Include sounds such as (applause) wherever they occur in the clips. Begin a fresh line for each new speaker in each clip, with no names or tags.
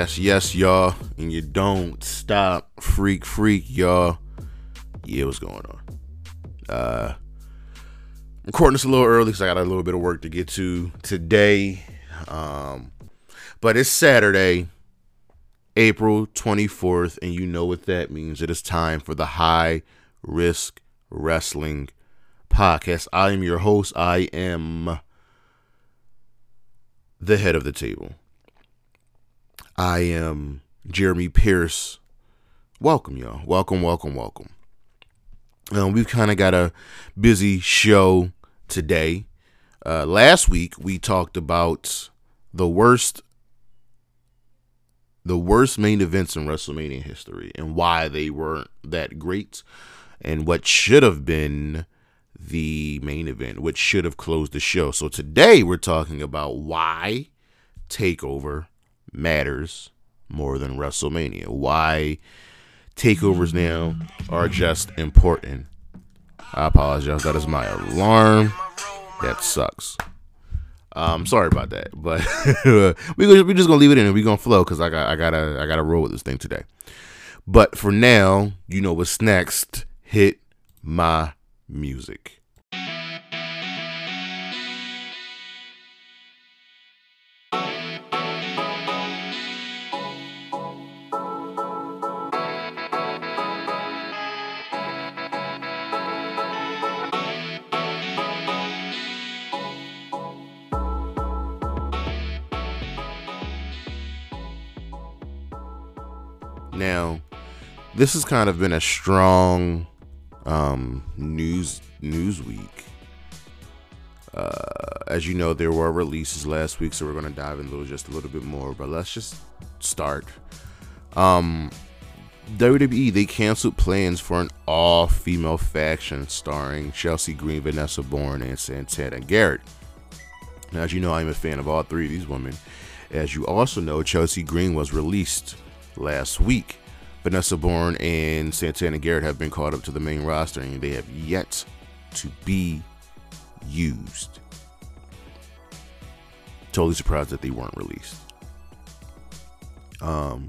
Yes, yes, y'all. And you don't stop. Freak, freak, y'all. Yeah, what's going on? Uh recording this a little early because I got a little bit of work to get to today. Um but it's Saturday, April 24th, and you know what that means. It is time for the high risk wrestling podcast. I am your host. I am the head of the table. I am Jeremy Pierce. Welcome, y'all. Welcome, welcome, welcome. Um, we've kind of got a busy show today. Uh, last week we talked about the worst, the worst main events in WrestleMania history and why they weren't that great, and what should have been the main event, which should have closed the show. So today we're talking about why Takeover matters more than WrestleMania. Why takeovers now are just important. I apologize. That is my alarm. That sucks. Um, sorry about that, but (laughs) we we just gonna leave it in and we gonna flow because I got I gotta I gotta roll with this thing today. But for now, you know what's next. Hit my music. Now, this has kind of been a strong um, news news week. Uh, as you know, there were releases last week, so we're going to dive into just a little bit more. But let's just start. Um, WWE they canceled plans for an all-female faction starring Chelsea Green, Vanessa Borne, and Santana Garrett. Now, as you know, I'm a fan of all three of these women. As you also know, Chelsea Green was released last week. Vanessa Borne and Santana Garrett have been called up to the main roster and they have yet to be used. Totally surprised that they weren't released. Um,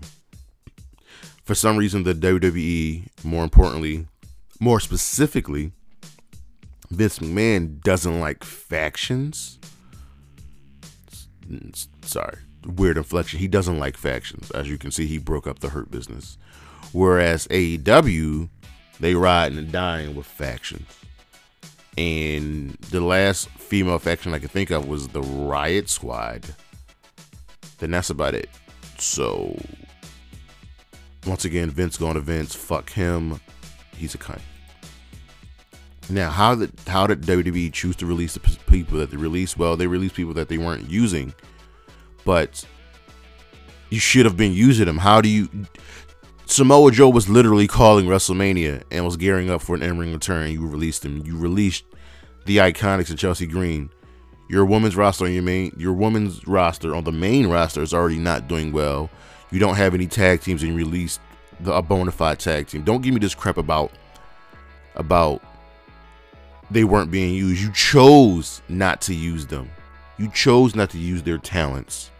for some reason, the WWE, more importantly, more specifically, Vince McMahon doesn't like factions. Sorry, weird inflection. He doesn't like factions. As you can see, he broke up the Hurt business. Whereas AEW, they ride and dying with factions. And the last female faction I can think of was the Riot Squad. Then that's about it. So once again, Vince going to Vince. Fuck him. He's a cunt. Now, how did how did WWE choose to release the people that they released? Well, they released people that they weren't using, but you should have been using them. How do you? Samoa Joe was literally calling WrestleMania and was gearing up for an in-ring return. You released him. You released the Iconics and Chelsea Green. Your women's roster on your main your women's roster on the main roster is already not doing well. You don't have any tag teams and you released the, a bona fide tag team. Don't give me this crap about about they weren't being used. You chose not to use them. You chose not to use their talents.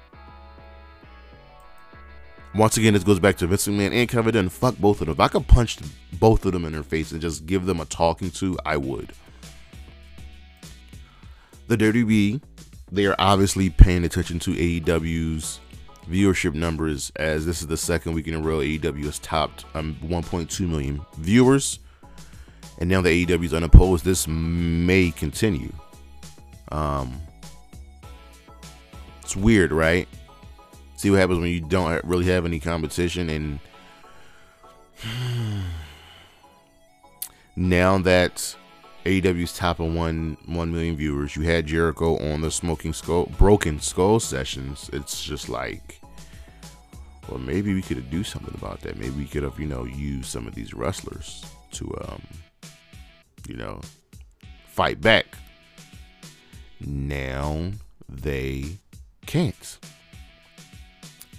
Once again, this goes back to Vince McMahon and Kevin Dunn. Fuck both of them. If I could punch both of them in their face and just give them a talking to, I would. The Dirty WWE, they are obviously paying attention to AEW's viewership numbers as this is the second week in a row AEW has topped um, 1.2 million viewers. And now the AEW is unopposed. This may continue. Um, it's weird, right? See what happens when you don't really have any competition. And (sighs) now that AEW's topping one one million viewers, you had Jericho on the Smoking Skull, Broken Skull sessions. It's just like, well, maybe we could do something about that. Maybe we could have, you know, used some of these wrestlers to, um, you know, fight back. Now they can't.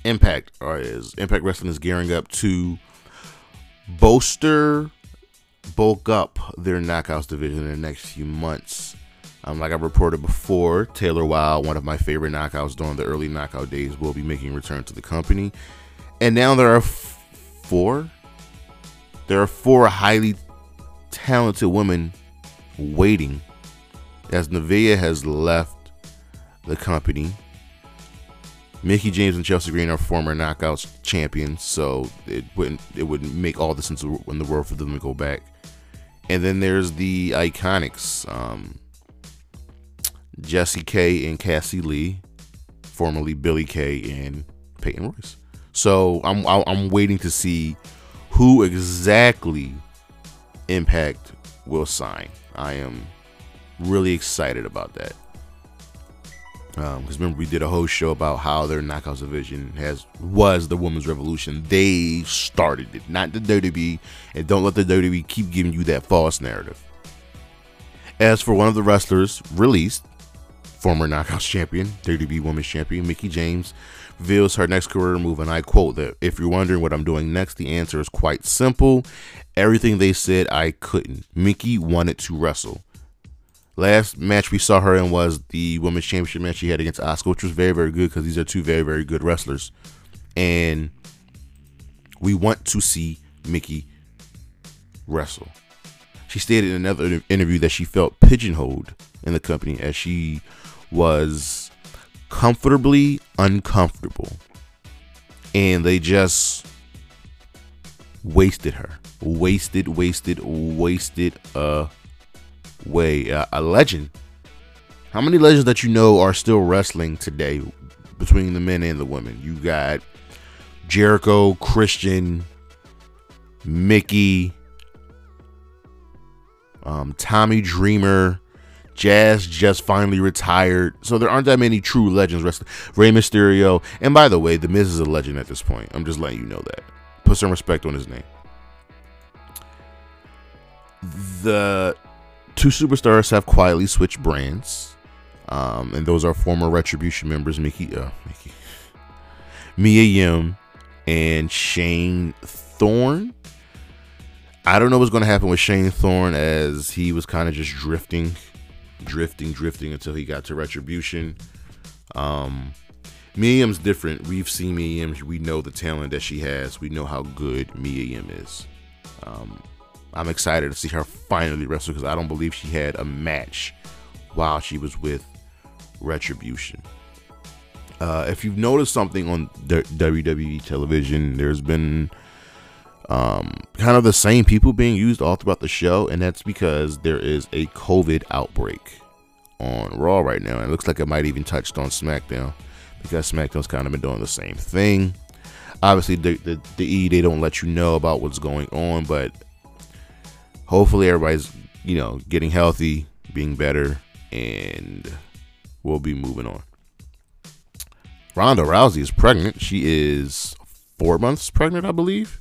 Impact or is Impact Wrestling is gearing up to bolster, bulk up their knockouts division in the next few months Um, like I reported before, Taylor Wilde, one of my favorite knockouts during the early knockout days, will be making return to the company. And now there are f- four. There are four highly talented women waiting as Nevaeh has left the company. Mickie James and Chelsea Green are former knockouts champions, so it wouldn't it would make all the sense in the world for them to go back. And then there's the Iconics, um, Jessie Kay and Cassie Lee, formerly Billie Kay and Peyton Royce. So I'm I'm waiting to see who exactly Impact will sign. I am really excited about that. Because um, remember, we did a whole show about how their knockouts division has was the women's revolution. They started it, not the WWE, and don't let the WWE keep giving you that false narrative. As for one of the wrestlers released, former Knockouts champion, WWE Women's Champion Mickie James, reveals her next career move, and I quote that if you're wondering what I'm doing next, the answer is quite simple. Everything they said I couldn't. Mickie wanted to wrestle. Last match we saw her in was the women's championship match she had against Asuka, which was very, very good because these are two very, very good wrestlers. And we want to see Mickie wrestle. She stated in another interview that she felt pigeonholed in the company as she was comfortably uncomfortable. And they just wasted her. Wasted, wasted, wasted a way. Uh, a legend. How many legends that you know are still wrestling today between the men and the women? You got Jericho, Christian, Mickie, um, Tommy Dreamer, Jazz just finally retired. So there aren't that many true legends wrestling. Rey Mysterio. And by the way, The Miz is a legend at this point. I'm just letting you know that. Put some respect on his name. The two superstars have quietly switched brands, um, and those are former Retribution members Mickey, uh, Mickey, Mia Yim, and Shane Thorne. I don't know what's going to happen with Shane Thorne as he was kind of just drifting, drifting, drifting until he got to Retribution. Um, Mia Yim's different. We've seen Mia Yim. We know the talent that she has. We know how good Mia Yim is. Um, I'm excited to see her finally wrestle because I don't believe she had a match while she was with Retribution. Uh, if you've noticed something on WWE television, there's been um, kind of the same people being used all throughout the show, and that's because there is a COVID outbreak on Raw right now. And it looks like it might even touched on SmackDown because SmackDown's kind of been doing the same thing. Obviously, the, the, the E they don't let you know about what's going on, but hopefully everybody's you know getting healthy, being better, and we'll be moving on. Ronda Rousey is pregnant. She is four months pregnant, I believe.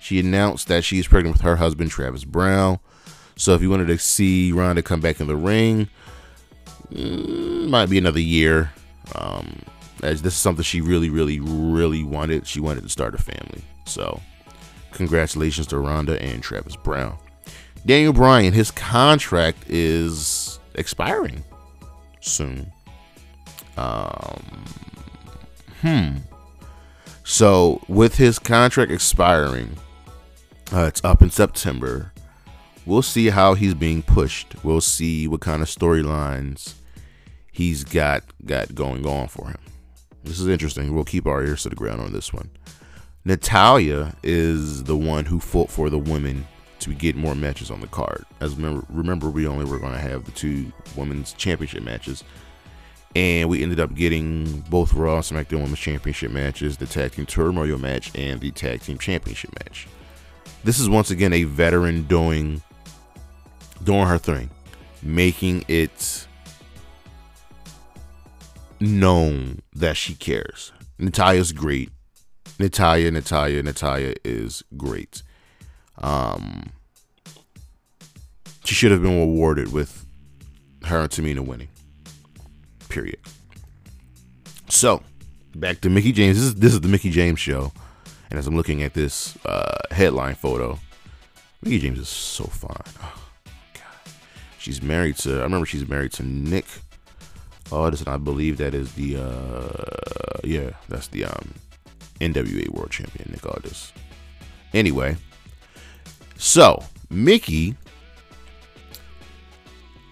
She announced that she is pregnant with her husband Travis Browne. So if you wanted to see Ronda come back in the ring, mm, might be another year. Um, as this is something she really, really, really wanted. She wanted to start a family. So Congratulations to Ronda and Travis Browne. Daniel Bryan, his contract is expiring soon. Um, hmm. So, with his contract expiring, uh, it's up in September. We'll see how he's being pushed. We'll see what kind of storylines he's got got going on for him. This is interesting. We'll keep our ears to the ground on this one. Natalya is the one who fought for the women to get more matches on the card. As remember, remember we only were going to have the two women's championship matches, and we ended up getting both Raw SmackDown Women's Championship matches, the Tag Team Turmoil match, and the Tag Team Championship match. This is once again a veteran doing doing her thing, making it known that she cares. Natalya's great. Natalya, Natalya, Natalya is great. Um, she should have been awarded with her and Tamina winning. Period. So, back to Mickie James. This is this is the Mickie James show, and as I'm looking at this uh, headline photo, Mickie James is so fine. Oh, God. She's married to. I remember she's married to Nick Aldis, and I believe that is the. uh Yeah, that's the um NWA World Champion Nick Aldis. Anyway, so Mickie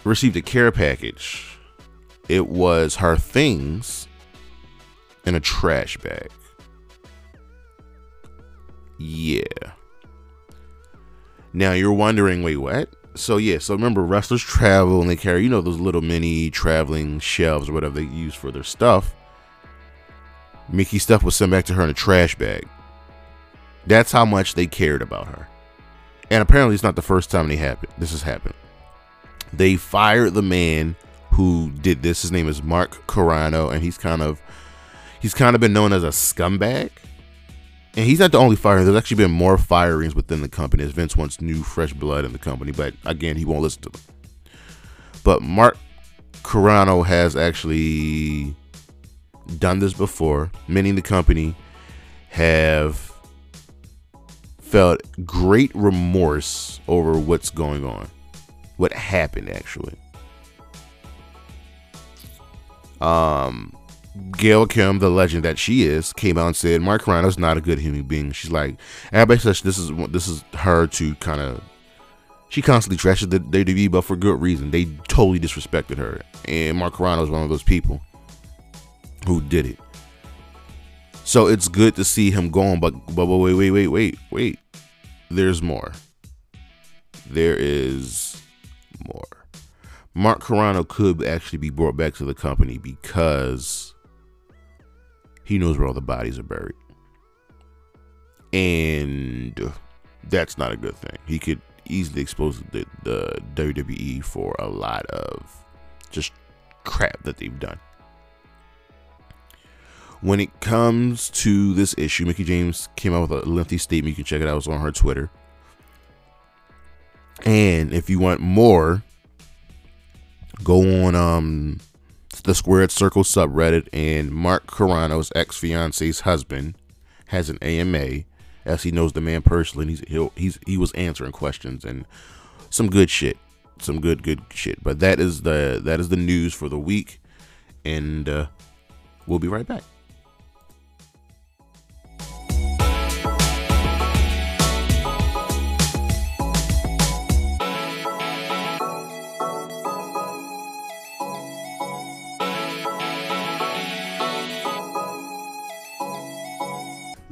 received a care package. It was her things in a trash bag. Yeah. Now you're wondering, wait, what? So yeah, so remember wrestlers travel and they carry, you know, those little mini traveling shelves or whatever they use for their stuff. Mickie stuff was sent back to her in a trash bag. That's how much they cared about her. And apparently it's not the first time they happened. This has happened. They fired the man who did this. His name is Mark Carrano, and he's kind of he's kind of been known as a scumbag. And he's not the only firing. There's actually been more firings within the company as Vince wants new, fresh blood in the company. But again, he won't listen to them. But Mark Carrano has actually done this before. Many in the company have felt great remorse over what's going on, what happened actually. Um, Gail Kim, the legend that she is, came out and said Mark Carrano's not a good human being. She's like, everybody says this is this is her to kind of. She constantly trashes the WWE, but for good reason. They totally disrespected her, and Mark Carrano is one of those people who did it. So it's good to see him going, but but wait, wait, wait, wait, wait. There's more. There is more. Mark Carrano could actually be brought back to the company because he knows where all the bodies are buried. And that's not a good thing. He could easily expose the, the WWE for a lot of just crap that they've done. When it comes to this issue, Mickie James came out with a lengthy statement. You can check it out. It's on her Twitter. And if you want more, go on um the Squared Circle subreddit, and Mark Carrano's ex fiance's husband has an AMA, as he knows the man personally. he's he's he was answering questions and some good shit, some good good shit. But that is the that is the news for the week, and uh, we'll be right back.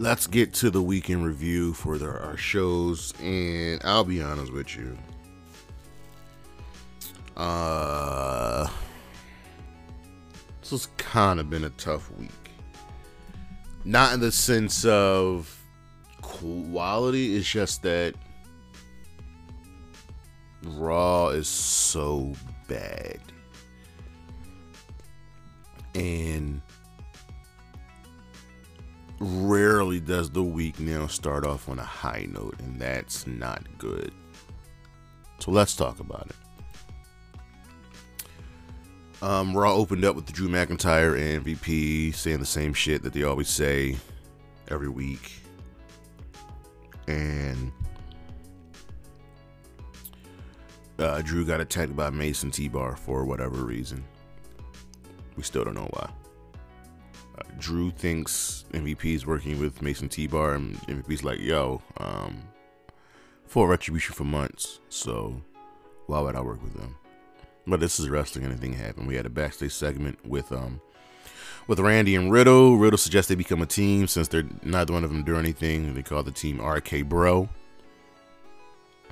Let's get to the weekend review for the, our shows, and I'll be honest with you. Uh, this has kind of been a tough week. Not in the sense of quality, it's just that Raw is so bad. And rarely does the week now start off on a high note, and that's not good. So let's talk about it. Um, Raw opened up with Drew McIntyre and MVP saying the same shit that they always say every week. And uh, Drew got attacked by Mace and T Bar for whatever reason. We still don't know why. Drew thinks MVP is working with Mace and T Bar, and MVP's like, yo, um, for retribution for months, so why would I work with them? But this is wrestling, anything happen. We had a backstage segment with um with Randy and Riddle. Riddle suggests they become a team since they're neither one of them do anything. They call the team RK Bro.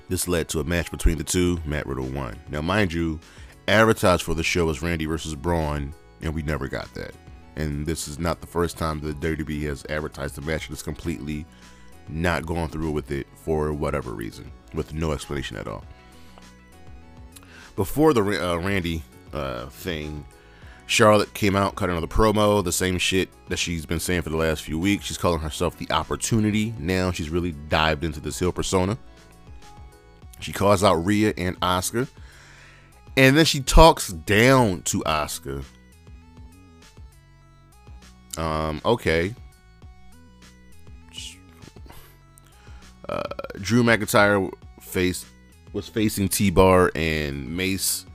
This led to a match between the two. Matt Riddle won. Now, mind you, advertised for the show was Randy versus Braun, and we never got that and this is not the first time the WWE has advertised a match that's completely not going through with it for whatever reason, with no explanation at all. Before the uh, Randy uh, thing, Charlotte came out, cut another promo, the same shit that she's been saying for the last few weeks. She's calling herself the opportunity. Now she's really dived into this heel persona. She calls out Rhea and Oscar, And then she talks down to Asuka um, okay. Uh, Drew McIntyre faced was facing T Bar and Mace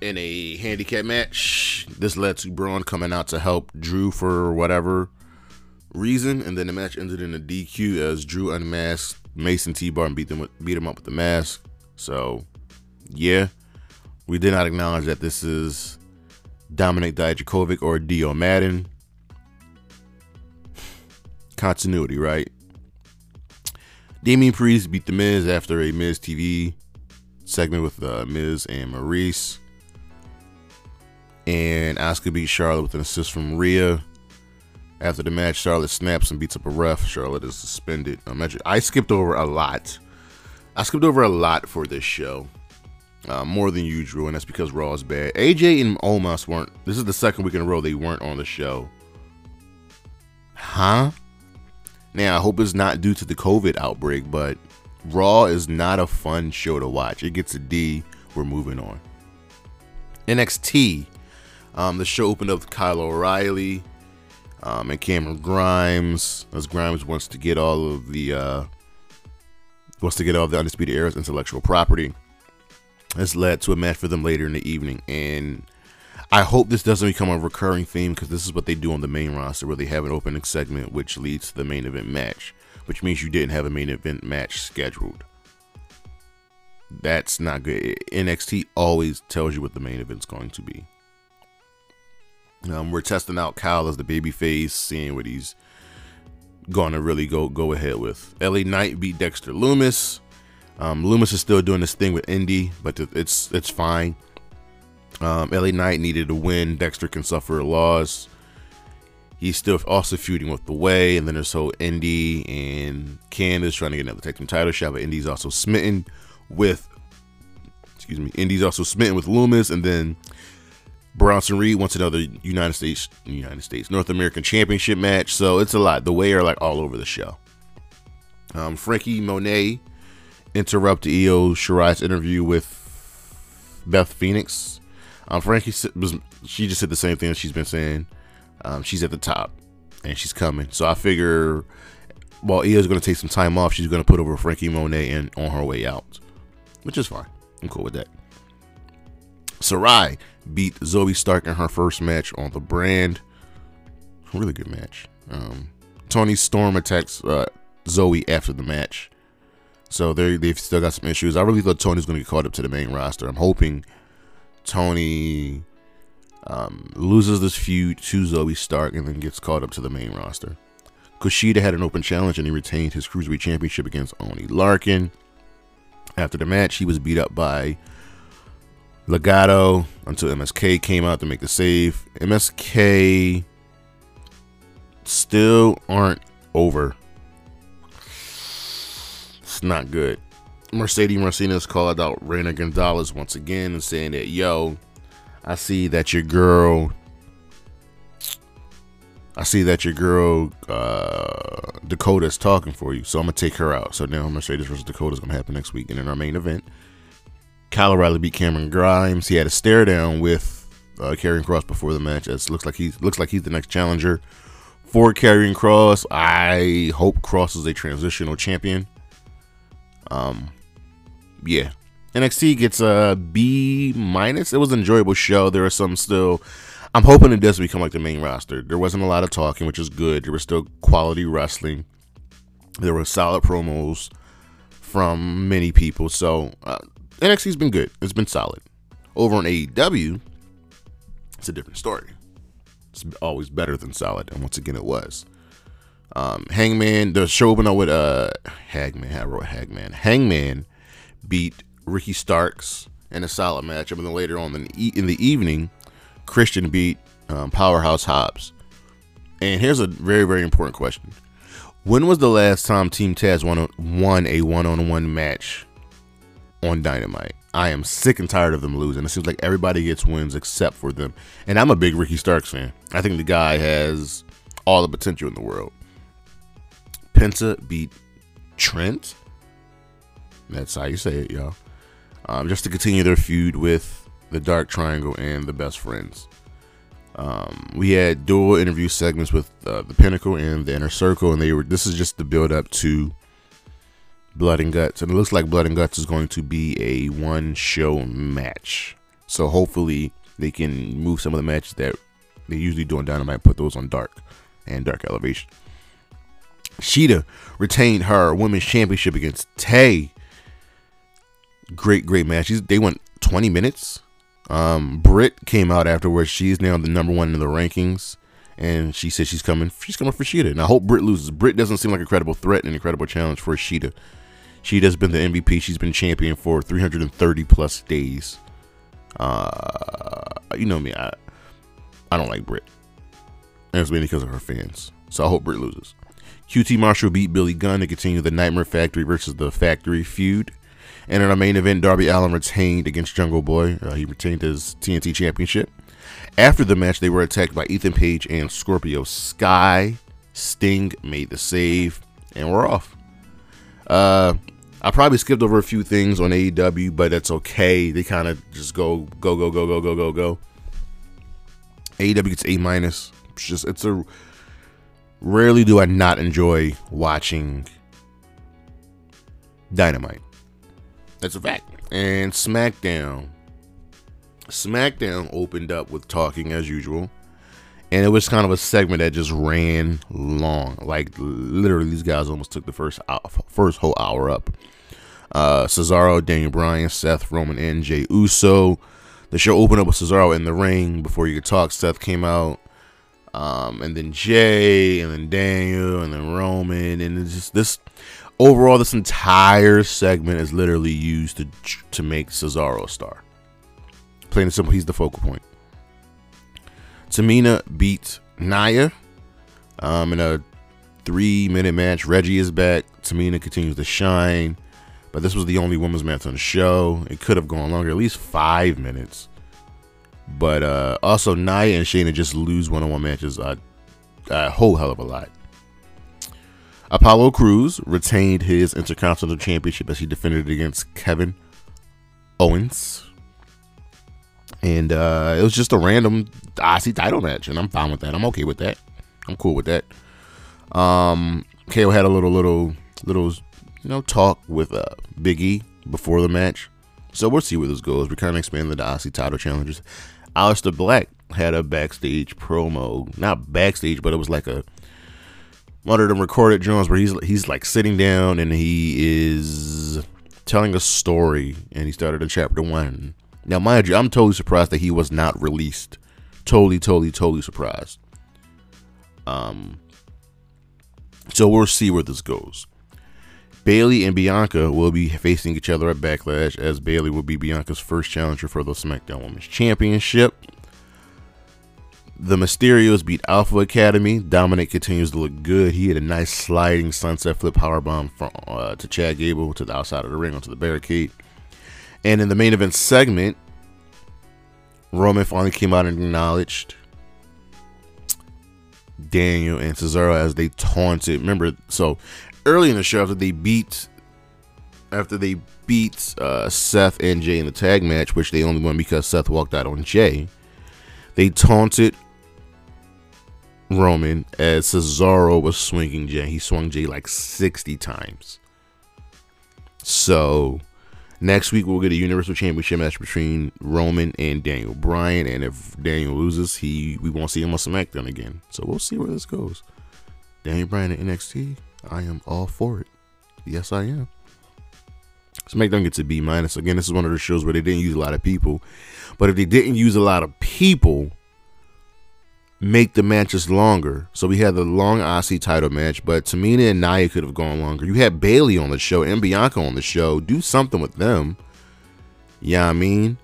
in a handicap match. This led to Braun coming out to help Drew for whatever reason, and then the match ended in a DQ as Drew unmasked Mace and T Bar and beat them beat him up with the mask. So, yeah, we did not acknowledge that this is Dominik Dijakovic or Dio Maddin. Continuity, right? Damien Priest beat The Miz after a Miz TV segment with uh, Miz and Maurice. And Asuka beat Charlotte with an assist from Rhea. After the match, Charlotte snaps and beats up a ref. Charlotte is suspended. I skipped over a lot. I skipped over a lot for this show. Uh, more than usual, and that's because Raw is bad. AJ and Omos weren't. This is the second week in a row they weren't on the show. Huh? Now, I hope it's not due to the COVID outbreak, but Raw is not a fun show to watch. It gets a D. We're moving on. NXT. Um, the show opened up with Kyle O'Reilly um, and Cameron Grimes, as Grimes wants to get all of the uh, wants to get all of the Undisputed Era's intellectual property. This led to a match for them later in the evening, and I hope this doesn't become a recurring theme because this is what they do on the main roster, where they have an opening segment which leads to the main event match, which means you didn't have a main event match scheduled. That's not good. NXT always tells you what the main event's going to be. Um, we're testing out Kyle as the babyface, seeing what he's going to really go go ahead with. LA Knight beat Dexter Lumis. Um, Lumis is still doing this thing with Indy, but it's it's fine. Um, LA Knight needed to win. Dexter can suffer a loss. He's still also feuding with the Way, and then there's whole Indy and Candice trying to get another tag team title shot, but Indy's also smitten with. Excuse me. Indy's also smitten with Lumis, and then Bronson Reed wants another United States, United States, North American Championship match. So it's a lot. The way are like all over the show. Um, Franky Monet interrupted Io Shirai's interview with Beth Phoenix. Um, Franky was she just said the same thing she's been saying. Um, she's at the top and she's coming. So I figure while Io's going to take some time off, she's going to put over Franky Monet and on her way out, which is fine. I'm cool with that. Sarray beat Zoey Stark in her first match on the brand. Really good match. Um, Toni Storm attacks uh, Zoey after the match. So they they've still got some issues. I really thought Toni's going to get caught up to the main roster. I'm hoping Toni um, loses this feud to Zoey Stark and then gets caught up to the main roster. Kushida had an open challenge and he retained his Cruiserweight Championship against Oney Lorcan. After the match, he was beat up by Legado until MSK came out to make the save. MSK still aren't over. It's not good. Mercedes Martinez called out Reina Gonzalez once again and saying that, yo, I see that your girl, I see that your girl uh, Dakota is talking for you, so I'm gonna take her out. So now Mercedes versus Dakota is gonna happen next week, and in our main event, Kyle O'Reilly beat Cameron Grimes. He had a stare down with uh, Karrion Kross before the match. It looks like he looks like he's the next challenger for Karrion Kross. I hope Kross is a transitional champion. Um, yeah, NXT gets a B minus. It was an enjoyable show. There are some still. I'm hoping it does become like the main roster. There wasn't a lot of talking, which is good. There was still quality wrestling. There were solid promos from many people. So uh, NXT's been good. It's been solid. Over on AEW, it's a different story. It's always better than solid, and once again, it was. Um, Hangman, the show opened up with uh, Hangman. I wrote Hangman. Hangman beat Ricky Starks in a solid match. And then later on in the, in the evening, Christian beat um, Powerhouse Hobbs. And here's a very, very important question. When was the last time Team Taz won, won a one on one match on Dynamite. I am sick and tired of them losing. It seems like everybody gets wins except for them. And I'm a big Ricky Starks fan. I think the guy has all the potential in the world. Penta beat Trent. That's how you say it, y'all. Um, just to continue their feud with the Dark Triangle and the Best Friends. Um, we had dual interview segments with uh, the Pinnacle and the Inner Circle, and they were. This is just the build up to Blood and Guts, and it looks like Blood and Guts is going to be a one show match. So hopefully they can move some of the matches that they usually do on Dynamite, put those on Dark and Dark Elevation. Shida retained her women's championship against Tay. Great, great match. She's, They went 20 minutes. Um, Britt came out afterwards. She's now the number one in the rankings, and she said she's coming. She's coming for Shida, and I hope Britt loses. Britt doesn't seem like a credible threat and a credible challenge for Shida. Shida's been the MVP. She's been champion for 330 plus days. Uh, you know me. I I don't like Britt. And it's mainly because of her fans. So I hope Britt loses. QT Marshall beat Billy Gunn to continue the Nightmare Factory versus the Factory feud. And in our main event, Darby Allin retained against Jungle Boy. Uh, he retained his TNT Championship. After the match, they were attacked by Ethan Page and Scorpio Sky. Sting made the save, and we're off. Uh, I probably skipped over a few things on AEW, but that's okay. They kind of just go, go, go, go, go, go, go, go. AEW gets A minus. It's just it's a rarely do I not enjoy watching Dynamite. That's a fact. And SmackDown. SmackDown opened up with talking as usual. And it was kind of a segment that just ran long. Like literally, these guys almost took the first hour, first whole hour up. Uh, Cesaro, Daniel Bryan, Seth Roman, and Jey Uso. The show opened up with Cesaro in the ring. Before you could talk, Seth came out. Um, and then Jey, and then Daniel, and then Roman, and it's just this overall, this entire segment is literally used to to make Cesaro a star. Plain and simple, he's the focal point. Tamina beats Nia um, in a three minute match. Reggie is back. Tamina continues to shine, but this was the only women's match on the show. It could have gone longer, at least five minutes. But uh, also, Nia and Shayna just lose one on one matches a, a whole hell of a lot. Apollo Crews retained his Intercontinental Championship as he defended it against Kevin Owens. And uh, it was just a random IC title match, and I'm fine with that. I'm okay with that. I'm cool with that. Um, KO had a little, little, little, you know, talk with uh, Big E before the match. So we'll see where this goes. We kind of expanded the IC title challenges. Aleister Black had a backstage promo, not backstage, but it was like a of them recorded joints where he's he's like sitting down and he is telling a story, and he started in chapter one. Now, mind you, I'm totally surprised that he was not released. Totally, totally, totally surprised. Um, so we'll see where this goes. Bayley and Bianca will be facing each other at Backlash, as Bayley will be Bianca's first challenger for the SmackDown Women's Championship. The Mysterios beat Alpha Academy. Dominik continues to look good. He had a nice sliding sunset flip powerbomb from uh, to Chad Gable to the outside of the ring onto the barricade. And in the main event segment, Roman finally came out and acknowledged Daniel and Cesaro as they taunted. Remember, so early in the show after they beat after they beat uh, Seth and Jey in the tag match, which they only won because Seth walked out on Jey. they taunted Roman as Cesaro was swinging Jey. He swung Jey like 60 times. So next week we'll get a Universal Championship match between Roman and Daniel Bryan, and if Daniel loses, he we won't see him on SmackDown again. So we'll see where this goes. Daniel Bryan at NXT. I am all for it. Yes, I am. SmackDown gets a B minus. Again, this is one of the shows where they didn't use a lot of people. But if they didn't use a lot of people, make the matches longer. So we had the long IC title match, but Tamina and Nia could have gone longer. You had Bayley on the show and Bianca on the show. Do something with them. Yeah, I mean.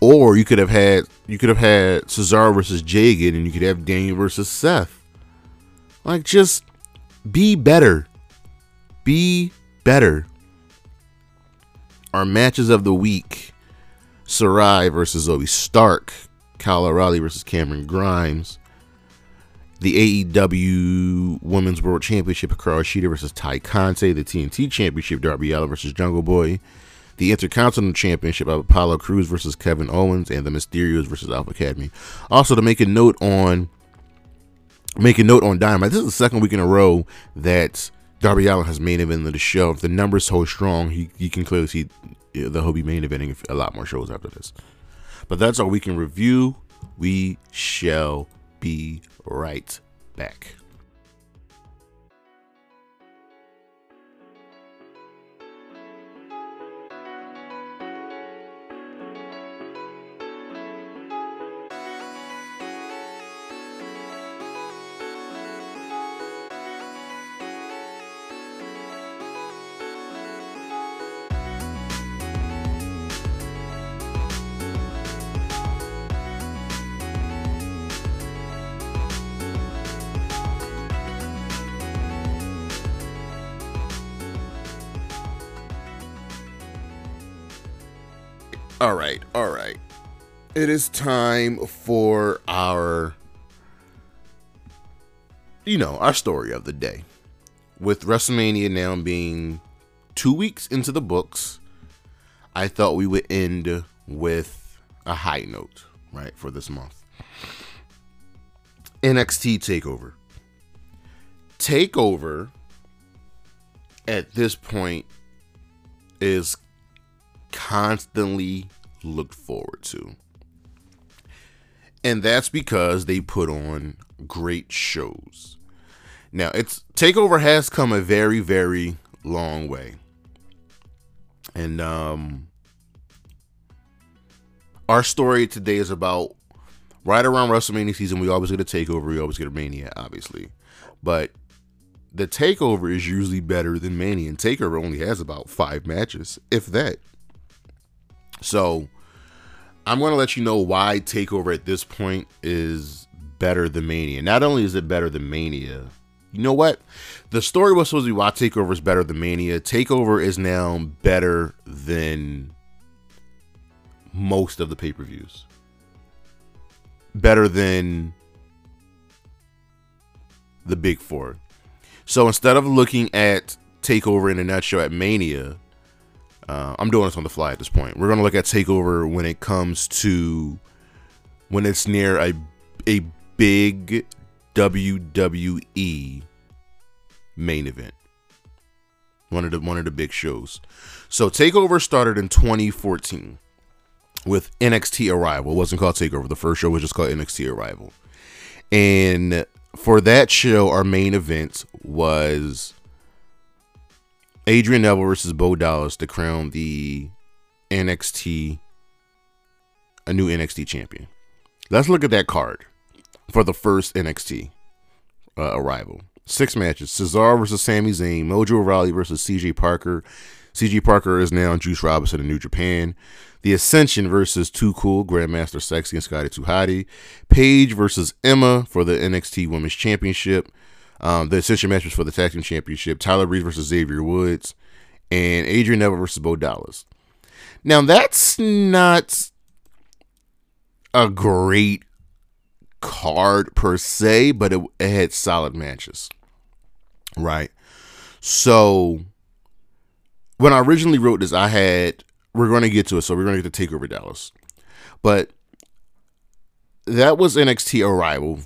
Or you could have had you could have had Cesaro versus Jey again, and you could have Daniel versus Seth. Like just be better. Be better. Our matches of the week Sarray versus Zoey Stark, Kyle O'Reilly versus Cameron Grimes, the AEW Women's World Championship Hikaru Shida versus Tay Conti. the TNT Championship Darby Allin versus Jungle Boy, the Intercontinental Championship of Apollo Crews versus Kevin Owens, and the Mysterios versus Alpha Academy. Also, to make a note on make a note on Dynamite. This is the second week in a row that Darby Allin has main evented the show. If the numbers hold strong, he you can clearly see he'll be main eventing a lot more shows after this. But that's all we can review. We shall be right back. It is time for our, you know, our story of the day. With WrestleMania now being two weeks into the books, I thought we would end with a high note, right, for this month. NXT TakeOver. TakeOver at this point is constantly looked forward to. And that's because they put on great shows. Now, it's Takeover has come a very very long way. And um our story today is about right around WrestleMania season we always get a takeover, we always get a mania, obviously. But the takeover is usually better than Mania, and Takeover only has about five matches, if that. So I'm going to let you know why Takeover at this point is better than Mania. Not only is it better than Mania, you know what? The story was supposed to be why Takeover is better than Mania. Takeover is now better than most of the pay per views. Better than the big four. So instead of looking at Takeover in a nutshell at Mania, uh, I'm doing this on the fly at this point. We're gonna look at Takeover when it comes to when it's near a a big WWE main event. One of the one of the big shows. So Takeover started in 2014 with NXT Arrival. It wasn't called Takeover. The first show was just called NXT Arrival. And for that show, our main event was Adrian Neville versus Bo Dallas to crown the NXT a new NXT champion. Let's look at that card for the first NXT uh, arrival. Six matches: Cesaro versus Sami Zayn, Mojo Rawley versus C.J. Parker. C.J. Parker is now Juice Robinson in New Japan. The Ascension versus Too Cool, Grandmaster Sexy and Scotty 2 Hotty. Paige versus Emma for the NXT Women's Championship. Um, the Ascension matches for the Tag Team Championship: Tyler Breeze versus Xavier Woods, and Adrian Neville versus Bo Dallas. Now that's not a great card per se, but it, it had solid matches, right? So when I originally wrote this, I had we're going to get to it, so we're going to get to Takeover Dallas, but that was NXT Arrival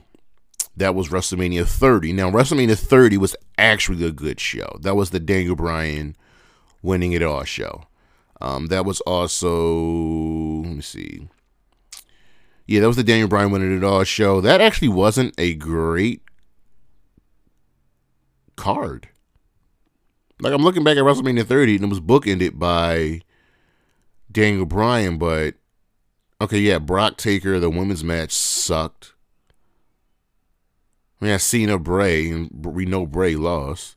that was WrestleMania 30. Now, WrestleMania 30 was actually a good show. That was the Daniel Bryan winning it all show. Um, that was also, let me see. Yeah, that was the Daniel Bryan winning it all show. That actually wasn't a great card. Like, I'm looking back at WrestleMania 30 and it was bookended by Daniel Bryan, but okay, yeah, Brock Taker, the women's match sucked. I mean, I Cena Bray, and we know Bray lost.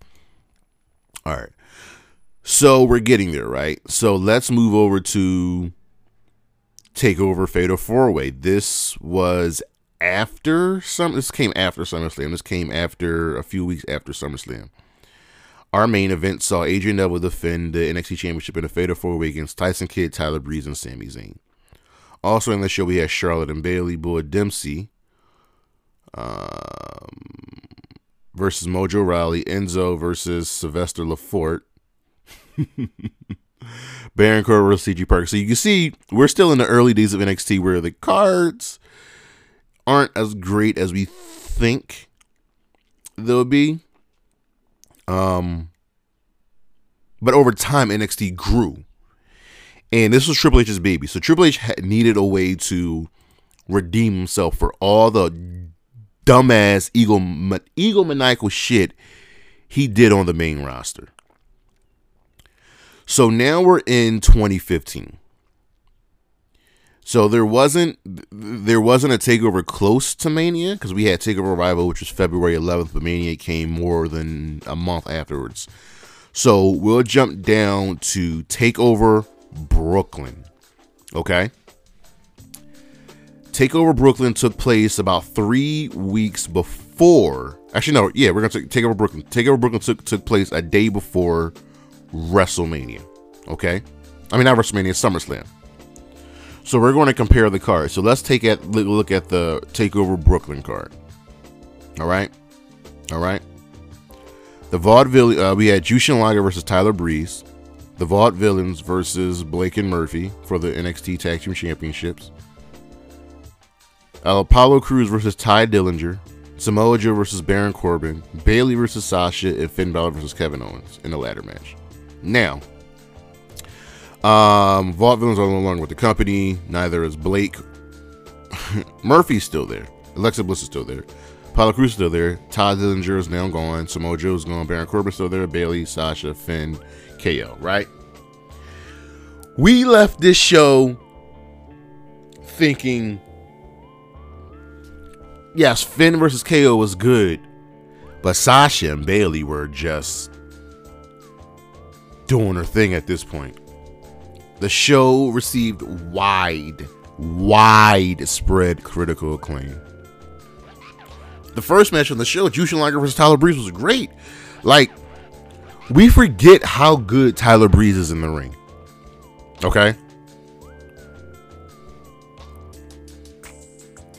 All right. So we're getting there, right? So let's move over to Takeover Fatal Four Way. This was after some. This came after SummerSlam. This came after a few weeks after SummerSlam. Our main event saw Adrian Neville defend the NXT Championship in a Fatal Four Way against Tyson Kidd, Tyler Breeze, and Sami Zayn. Also in the show, we had Charlotte and Bayley, Bull Dempsey, um, versus Mojo Rawley, Enzo versus Sylvester Lefort, (laughs) Baron Corbin versus CJ Parker. So you can see we're still in the early days of NXT where the cards aren't as great as we think they'll be. Um, but over time, NXT grew, and this was Triple H's baby. So Triple H needed a way to redeem himself for all the dumbass ego egomaniacal shit he did on the main roster. So now we're in 2015. So there wasn't there wasn't a takeover close to Mania because we had Takeover Revival, which was February 11th, but Mania came more than a month afterwards. So we'll jump down to Takeover Brooklyn. Okay. Takeover Brooklyn took place about three weeks before. Actually, no, yeah, we're gonna take Takeover Brooklyn. Takeover Brooklyn took took place a day before WrestleMania. Okay, I mean not WrestleMania, SummerSlam. So we're going to compare the cards. So let's take a look at the Takeover Brooklyn card. All right, all right. The Vaudeville uh, we had Jushin Liger versus Tyler Breeze. The Vaudevillains versus Blake and Murphy for the NXT Tag Team Championships. Uh, Apollo Crews versus Tye Dillinger. Samoa Joe versus Baron Corbin. Bayley versus Sasha. And Finn Balor versus Kevin Owens in the ladder match. Now, um, Vaudevillains are no longer with the company. Neither is Blake. (laughs) Murphy's still there. Alexa Bliss is still there. Apollo Crews is still there. Tye Dillinger is now gone. Samoa Joe is gone. Baron Corbin still there. Bayley, Sasha, Finn, KO. Right? We left this show thinking, yes, Finn versus KO was good, but Sasha and Bayley were just doing her thing at this point. The show received wide, widespread critical acclaim. The first match on the show, Jushin Liger versus Tyler Breeze, was great. Like, we forget how good Tyler Breeze is in the ring. Okay?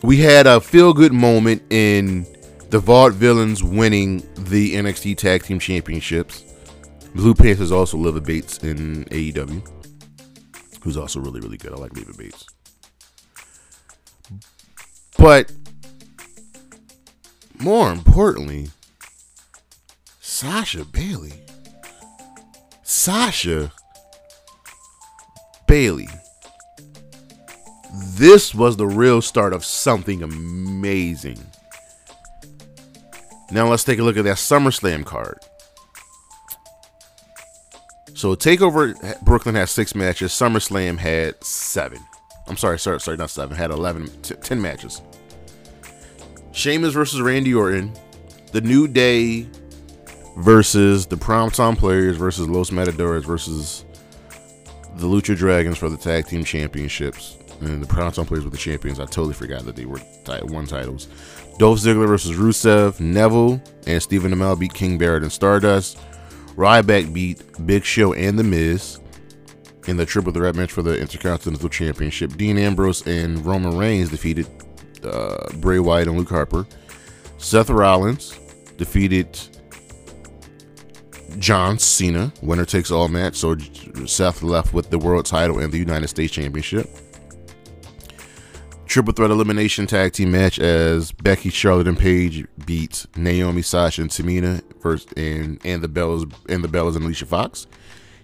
We had a feel good moment in the Vaudevillains winning the NXT Tag Team Championships. Blue Pants also Leva Bates in AEW who's also really, really good. I like Leva Bates. But more importantly, Sasha Bayley. Sasha Bayley. This was the real start of something amazing. Now let's take a look at that SummerSlam card. So Takeover Brooklyn had six matches. SummerSlam had seven. I'm sorry, sorry, sorry, not seven. Had 11, t- 10 matches. Sheamus versus Randy Orton. The New Day versus the Primetime Players versus Los Matadores versus the Lucha Dragons for the Tag Team Championships. And the Primetime Players with the champions. I totally forgot that they were t- won titles. Dolph Ziggler versus Rusev. Neville and Stephen Amell beat King Barrett and Stardust. Ryback beat Big Show and The Miz in the triple threat match for the Intercontinental Championship. Dean Ambrose and Roman Reigns defeated uh, Bray Wyatt and Luke Harper. Seth Rollins defeated John Cena, winner takes all match. So Seth left with the world title and the United States Championship triple threat elimination tag team match as Becky, Charlotte, and Paige beat Naomi, Sasha, and Tamina first, and and the Bellas and the Bellas and Alicia Fox.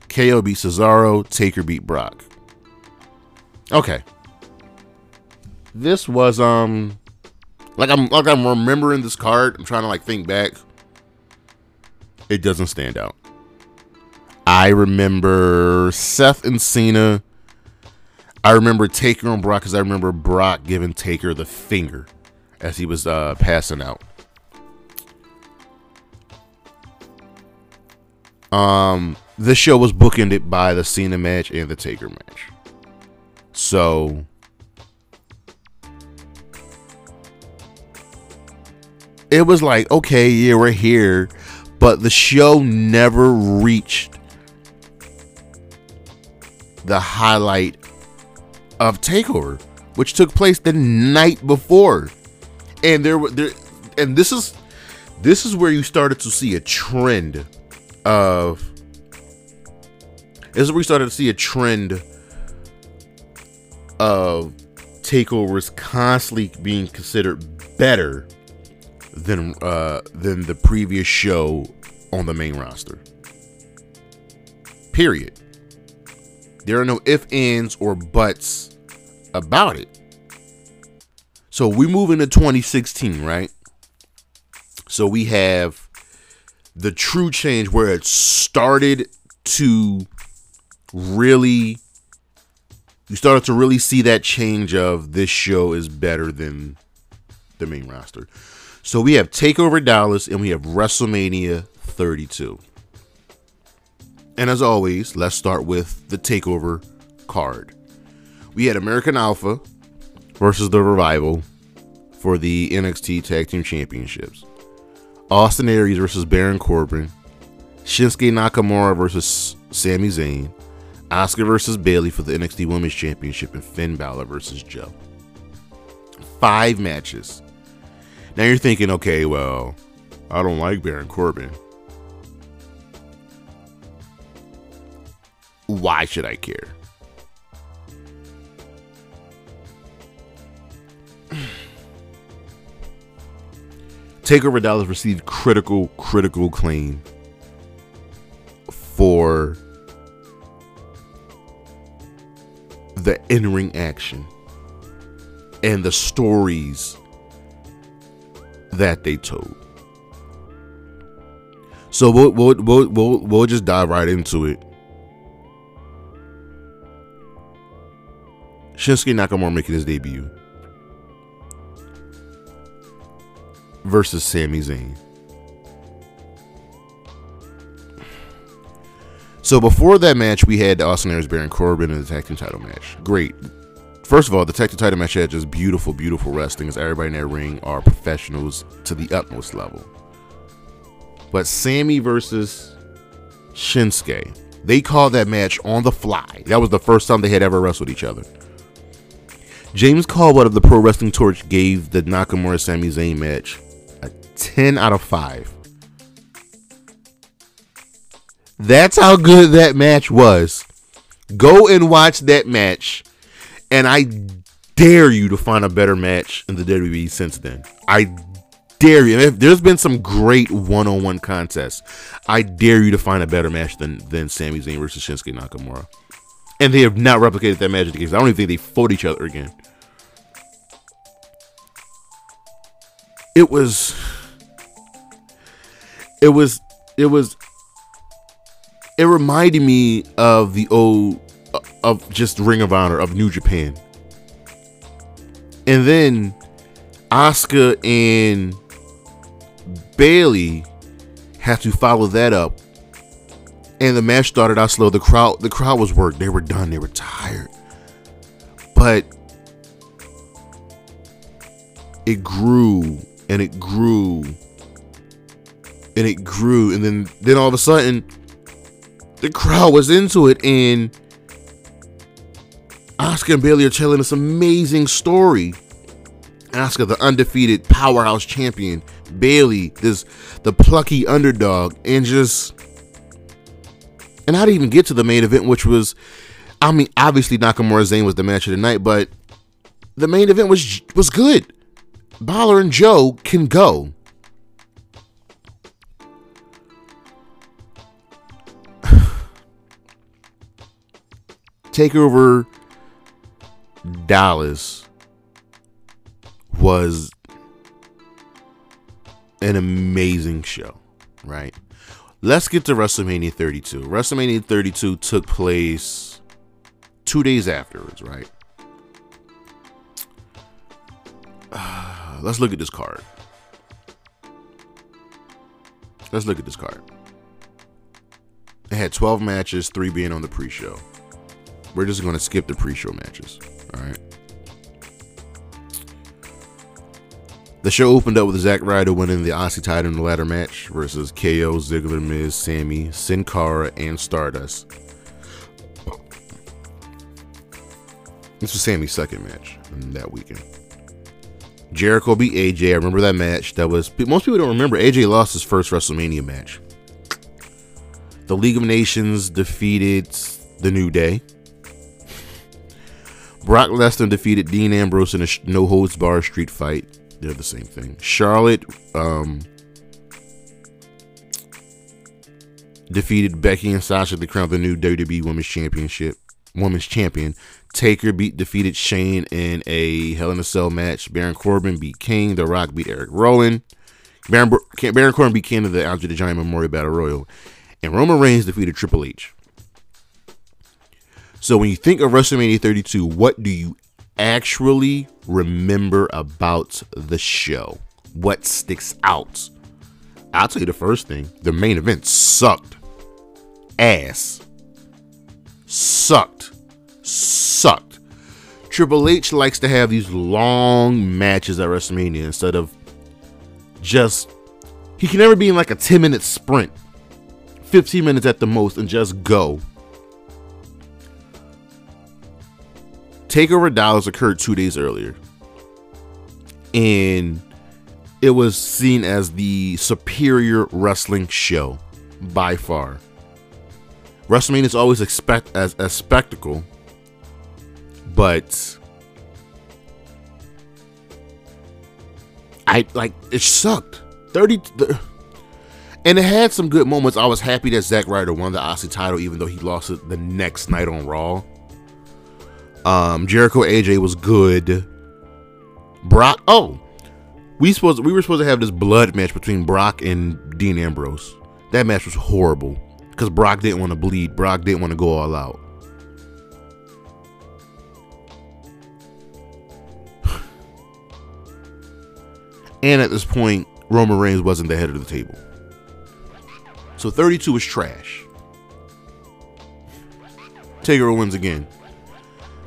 KO beat Cesaro. Taker beat Brock. Okay, this was um like I'm like I'm remembering this card. I'm trying to like think back. It doesn't stand out. I remember Seth and Cena I remember Taker on Brock because I remember Brock giving Taker the finger as he was uh, passing out. Um, this show was bookended by the Cena match and the Taker match. So it was like, okay, yeah, we're here, but the show never reached the highlight of Takeover, which took place the night before, and there were there, and this is this is where you started to see a trend of. This is where we started to see a trend of takeovers constantly being considered better than uh, than the previous show on the main roster. Period. There are no ifs, ands, or buts about it. So we move into 2016, right? So we have the true change where it started to really you started to really see that change of this show is better than the main roster. So we have Takeover Dallas and we have WrestleMania 32. And as always, let's start with the Takeover card. We had American Alpha versus the Revival for the NXT Tag Team Championships. Austin Aries versus Baron Corbin. Shinsuke Nakamura versus Sami Zayn. Asuka versus Bayley for the NXT Women's Championship, and Finn Balor versus Joe. Five matches. Now you're thinking, okay, well, I don't like Baron Corbin. Why should I care? Takeover Dallas received critical, critical acclaim for the in ring action and the stories that they told. So we'll, we'll, we'll, we'll, we'll just dive right into it. Shinsuke Nakamura making his debut versus Sami Zayn. So before that match, we had Austin Aries, Baron Corbin in the tag team title match. Great. First of all, the tag team title match had just beautiful, beautiful wrestling as everybody in that ring are professionals to the utmost level. But Sami versus Shinsuke, they called that match on the fly. That was the first time they had ever wrestled each other. James Caldwell of the Pro Wrestling Torch gave the Nakamura Sami Zayn match a 10 out of 5. That's how good that match was. Go and watch that match, and I dare you to find a better match in the WWE since then. I dare you. There's been some great one-on-one contests, I dare you to find a better match than than Sami Zayn versus Shinsuke Nakamura. And they have not replicated that match again. I don't even think they fought each other again. It was it was it was it reminded me of the old of just Ring of Honor of New Japan. And then Asuka and Bayley have to follow that up. And the match started out slow. The crowd the crowd was worked. They were done. They were tired. But it grew and it grew and it grew and then then all of a sudden the crowd was into it, and Asuka and Bayley are telling this amazing story. Asuka, the undefeated powerhouse champion, Bayley, this the plucky underdog, and just and I didn't even get to the main event, which was, I mean, obviously Nakamura Zayn was the match of the night, but the main event was was good. Balor and Joe can go. (sighs) Takeover Dallas was an amazing show, right? Let's get to WrestleMania 32. WrestleMania 32 took place two days afterwards, right? (sighs) Ah. Let's look at this card. Let's look at this card. It had 12 matches, three being on the pre show. We're just going to skip the pre-show matches. All right. The show opened up with Zack Ryder winning the Aussie title in the ladder match versus KO, Ziggler, Miz, Sami, Sin Cara, and Stardust. This was Sami's second match that weekend. Jericho beat AJ. I remember that match. That was most people don't remember. AJ lost his first WrestleMania match. The League of Nations defeated the New Day. Brock Lesnar defeated Dean Ambrose in a no holds bar street fight. They're the same thing. Charlotte um, defeated Becky and Sasha to crown the new WWE Women's Championship. Women's Champion. Taker beat defeated Shane in a Hell in a Cell match. Baron Corbin beat King. The Rock beat Eric Rowan. Baron, Baron Corbin beat King of the Andre the Giant Memorial Battle Royal. And Roman Reigns defeated Triple H. So when you think of WrestleMania 32, what do you actually remember about the show? What sticks out? I'll tell you the first thing. The main event sucked. Ass. Sucked. Sucked. Triple H likes to have these long matches at WrestleMania instead of just. He can never be in like a 10 minute sprint, 15 minutes at the most, and just go. Takeover Dallas occurred two days earlier. And it was seen as the superior wrestling show by far. WrestleMania is always expect as a spectacle, but I like it sucked. 30 and it had some good moments. I was happy that Zack Ryder won the Aussie title, even though he lost it the next night on Raw. Um, Jericho AJ was good. Brock, oh, we supposed we were supposed to have this blood match between Brock and Dean Ambrose. That match was horrible because Brock didn't want to bleed. Brock didn't want to go all out. And at this point, Roman Reigns wasn't the head of the table. So 32 was trash. Taker wins again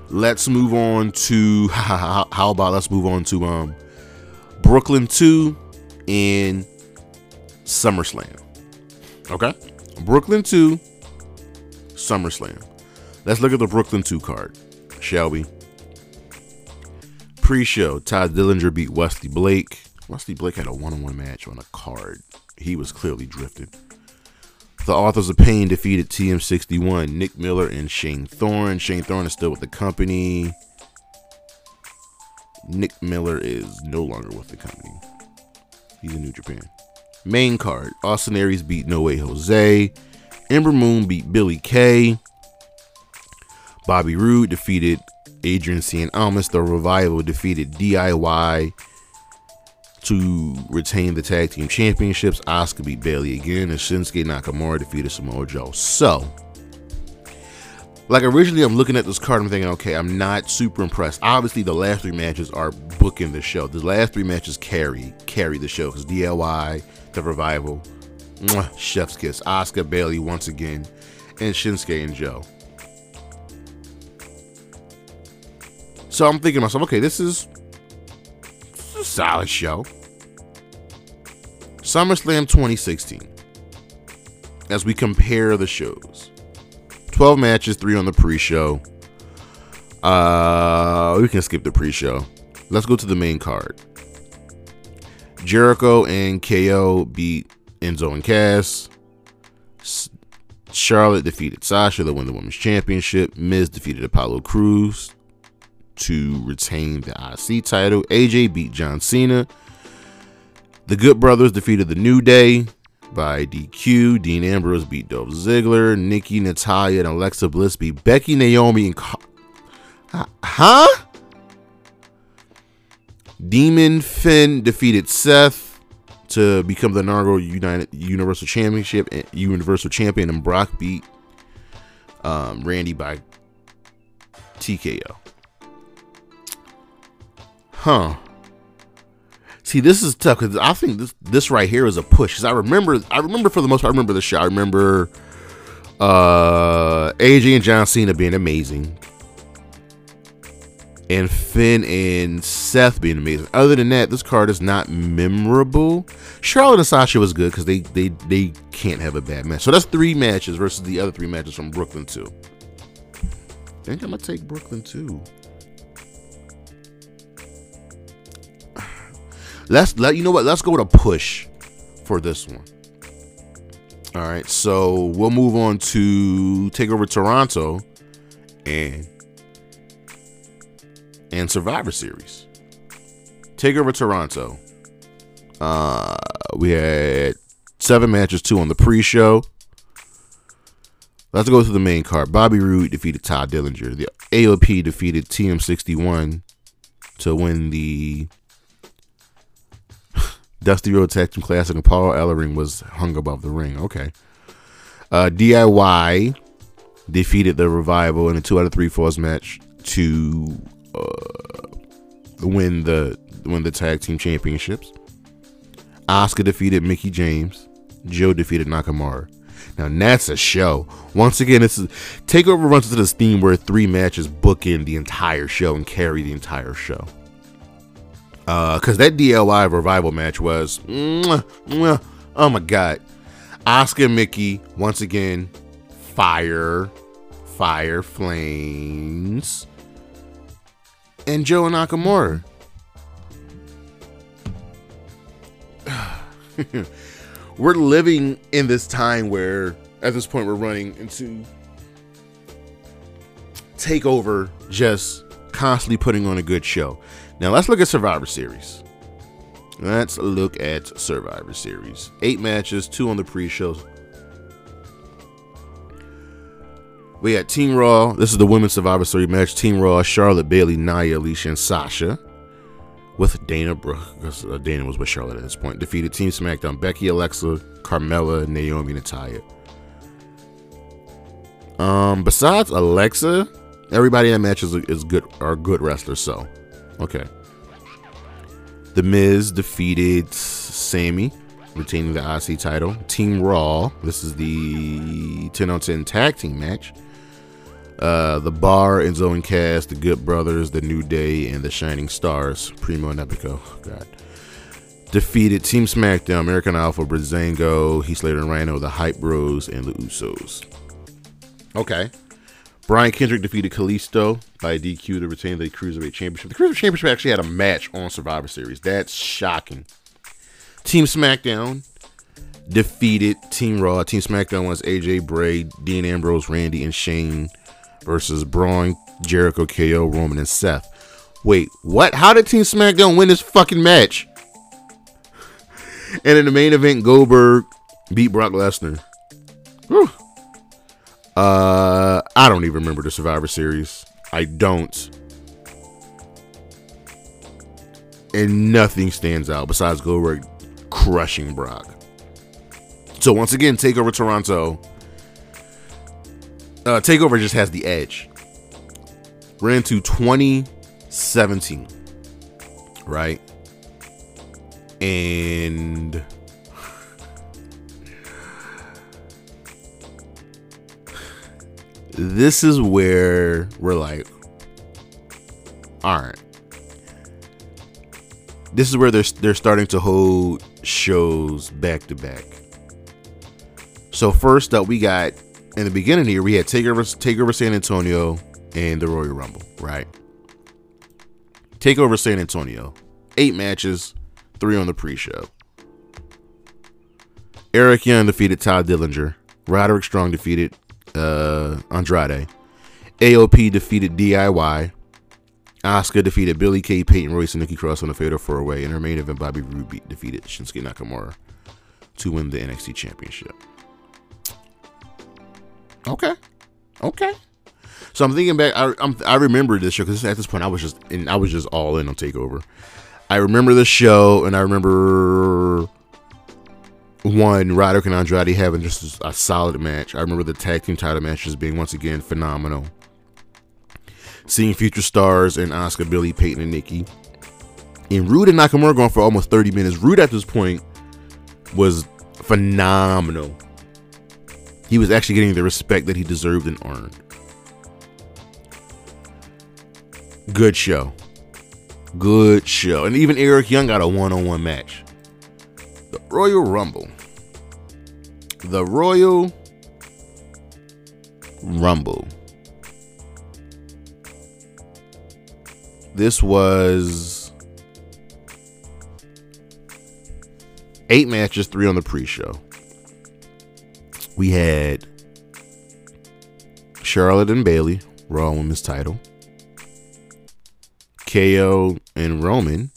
let's move on to (laughs) how about let's move on to um Brooklyn 2 in SummerSlam. Okay? Brooklyn 2 SummerSlam. Let's look at the Brooklyn 2 card, shall we? Pre-show, Todd Dillinger beat Wesley Blake. Wesley Blake had a one-on-one match on a card. He was clearly drifted. The Authors of Pain defeated TM61, Nick Miller, and Shane Thorne. Shane Thorne is still with the company. Nick Miller is no longer with the company. He's in New Japan. Main card Austin Aries beat No Way Jose. Ember Moon beat Billie Kay. Bobby Roode defeated Andrade Cien Almas. The Revival defeated DIY to retain the tag team championships. Asuka beat Bayley again, and Shinsuke Nakamura defeated Samoa Joe. So, like originally, I'm looking at this card. I'm thinking, okay, I'm not super impressed. Obviously, the last three matches are booking the show. The last three matches carry carry the show because DIY, the revival, mwah, Chef's kiss, Asuka Bayley once again, and Shinsuke and Joe. So I'm thinking myself, okay, this is, solid show. SummerSlam 2016. As we compare the shows 12 matches, 3 on the pre show. Uh, we can skip the pre show. Let's go to the main card. Jericho and KO beat Enzo and Cass. Charlotte defeated Sasha to win the Women's Championship. Miz defeated Apollo Crews to retain the IC title. AJ beat John Cena. The Good Brothers defeated the New Day by DQ. Dean Ambrose beat Dolph Ziggler. Nikki, Natalya, and Alexa Bliss beat Becky, Naomi, and huh? Demon Finn defeated Seth to become the Nargo United Universal Championship eh, Universal Champion, and Brock beat um, Randy by TKO. Huh. See, this is tough because I think this this right here is a push. Because I remember, I remember for the most part, I remember the show. I remember uh AJ and John Cena being amazing, and Finn and Seth being amazing. Other than that, this card is not memorable. Charlotte and Sasha was good because they they they can't have a bad match. So that's three matches versus the other three matches from Brooklyn too. I think I'm gonna take Brooklyn too. Let's let you know what. Let's go to push for this one. All right, so we'll move on to take over Toronto and and Survivor Series. Take over Toronto. Uh, we had seven matches, two on the pre-show. Let's go to the main card. Bobby Roode defeated Todd Dillinger. The AOP defeated TM61 to win the Dusty Rhodes Tag Team Classic, and Paul Ellering was hung above the ring. Okay. Uh, DIY defeated the Revival in a two out of three falls match to uh, win the win the tag team championships. Asuka defeated Mickie James. Joe defeated Nakamura. Now that's a show. Once again, this is Takeover runs into this theme where three matches book in the entire show and carry the entire show. Because uh, that DIY revival match was, mwah, mwah, oh my god, Asuka Mickie once again, fire, fire, flames, and Joe and Nakamura. (sighs) we're living in this time where at this point we're running into takeover just constantly putting on a good show now let's look at survivor series. Let's look at survivor series. Eight matches two on the pre-show. We got team raw. This is the women's survivor series match. Team raw charlotte Bayley, nia alicia and sasha with Dana Brooke, because uh, Dana was with Charlotte at this point, defeated Team SmackDown Becky, Alexa, Carmella, Naomi, Natalya. Um, besides Alexa, everybody in that match is, is good are good wrestlers. So, okay. The Miz defeated Sami, retaining the IC title. Team Raw. This is the 10 on 10 tag team match. Uh, the Bar, Enzo and Cass, the Good Brothers, the New Day, and the Shining Stars, Primo and Epico. God. Defeated Team SmackDown, American Alpha, Breezango, Heath Slater and Rhino, the Hype Bros, and the Usos. Okay. Brian Kendrick defeated Kalisto by DQ to retain the Cruiserweight Championship. The Cruiserweight Championship actually had a match on Survivor Series. That's shocking. Team SmackDown defeated Team Raw. Team SmackDown was AJ Bray, Dean Ambrose, Randy, and Shane versus Braun, Jericho, KO, Roman, and Seth. Wait, what? How did Team SmackDown win this fucking match? And in the main event, Goldberg beat Brock Lesnar. Whew. Uh, I don't even remember the Survivor Series. I don't. And nothing stands out besides Goldberg crushing Brock. So once again, Takeover Toronto uh, Takeover just has the edge. We're into 2017, right? And this is where we're like, all right. This is where they're they're starting to hold shows back to back. So first up, we got in the beginning here, we had Takeover, Takeover San Antonio and the Royal Rumble, right? Takeover San Antonio, eight matches, three on the pre-show. Eric Young defeated Todd Dillinger. Roderick Strong defeated uh, Andrade. AOP defeated DIY. Asuka defeated Billie Kay, Peyton Royce, and Nikki Cross on the Fatal Four Way. In her main event, Bobby Roode defeated Shinsuke Nakamura to win the NXT Championship. Okay. Okay. So I'm thinking back. I I'm, i remember this show because at this point I was just and I was just all in on Takeover. I remember the show, and I remember one Roderick and Andrade having just a solid match. I remember the tag team title matches being once again phenomenal. Seeing future stars and Asuka, Billie, Peyton, and Nikki. And Roode and Nakamura going for almost 30 minutes. Roode at this point was phenomenal he was actually getting the respect that he deserved and earned. Good show. Good show. And even Eric Young got a one on one match. Royal Rumble. The Royal Rumble. This was eight matches, three on the pre show we had Charlotte and Bayley, Raw Women's title. KO and Roman,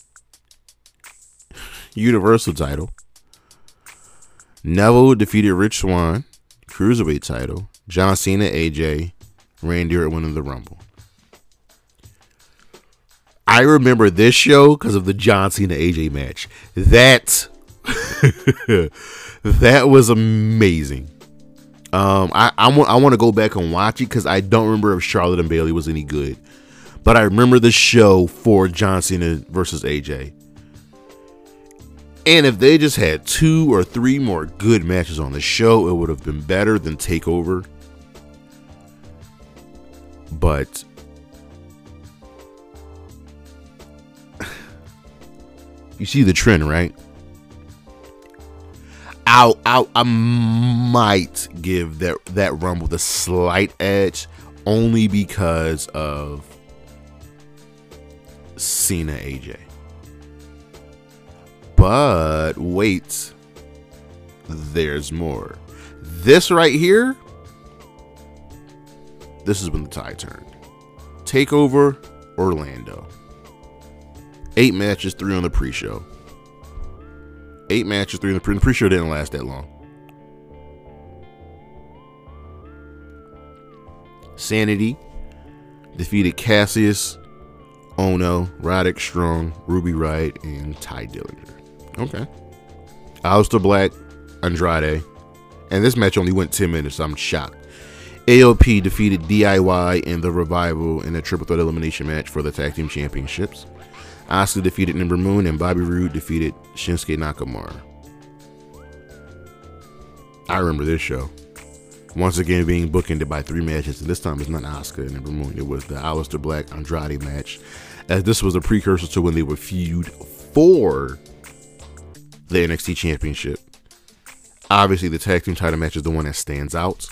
Universal title. Neville defeated Rich Swann, Cruiserweight title. John Cena, AJ, Randy Orton winning the Rumble. I remember this show because of the John Cena AJ match. That (laughs) that was amazing. Um, I I want I want to go back and watch it because I don't remember if Charlotte and Bayley was any good, but I remember the show for John Cena versus AJ. And if they just had two or three more good matches on the show, it would have been better than Takeover. But (sighs) you see the trend, right? I I I might give that that rumble the slight edge only because of Cena AJ. But wait, there's more. This right here, this is when the tide turned. Takeover Orlando. Eight matches, three on the pre-show. Eight matches, three on the pre. The pre-show didn't last that long. Sanity defeated Cassius, Ohno, Roderick Strong, Ruby Riott, and Tye Dillinger. Okay. Aleister Black, Andrade. And this match only went 10 minutes. So I'm shocked. AOP defeated DIY and the Revival in a triple threat elimination match for the Tag Team Championships. Asuka defeated Ember Moon, and Bobby Roode defeated Shinsuke Nakamura. I remember this show. Once again, being bookended by three matches, and this time it's not Asuka and Ember Moon. It was the Aleister Black Andrade match, as this was a precursor to when they would feud for the NXT Championship. Obviously, the tag team title match is the one that stands out.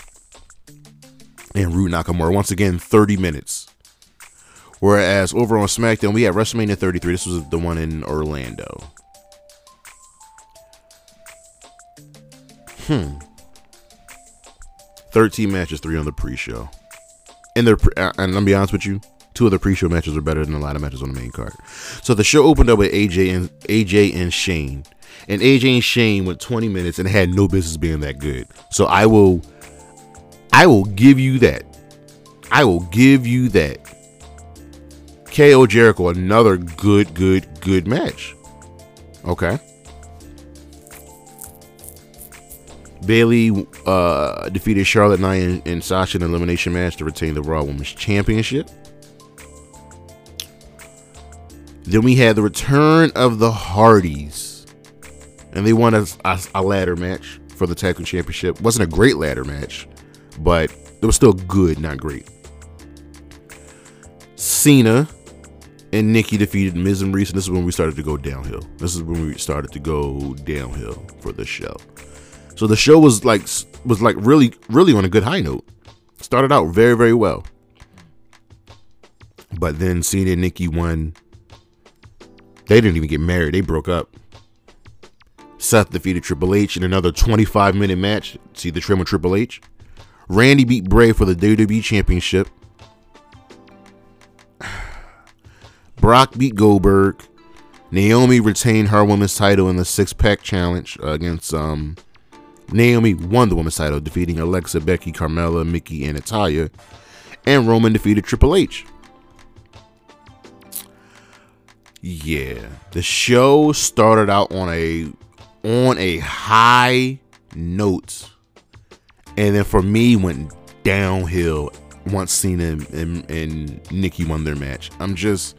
And Roode Nakamura, once again, 30 minutes. Whereas over on SmackDown, we had WrestleMania 33. This was the one in Orlando. Hmm. 13 matches, three on the pre-show. And they're and let me be honest with you, two of the pre-show matches are better than a lot of matches on the main card. So the show opened up with AJ and AJ and Shane and AJ and Shane went 20 minutes and had no business being that good. So I will I will give you that. I will give you that. KO Jericho, another good, good, good match. Okay. Bayley uh, defeated Charlotte Knight and, and Sasha in an elimination match to retain the Raw Women's Championship. Then we had the return of the Hardys and they won a, a, a ladder match for the tag team championship. wasn't a great ladder match, but it was still good, not great. Cena and Nikki defeated Miz and Reese, and this is when we started to go downhill. This is when we started to go downhill for the show. So the show was like was like really really on a good high note. Started out very very well, but then Cena and Nikki won. They didn't even get married. They broke up. Seth defeated Triple H in another 25 minute match. See the trim with Triple H. Randy beat Bray for the WWE Championship. (sighs) Brock beat Goldberg. Naomi retained her women's title in the six pack challenge against um Naomi won the women's title, defeating Alexa, Becky, Carmella, Mickie, and Natalya. And Roman defeated Triple H. Yeah, the show started out on a on a high note, and then for me went downhill once Cena and, and, and Nikki won their match. I'm just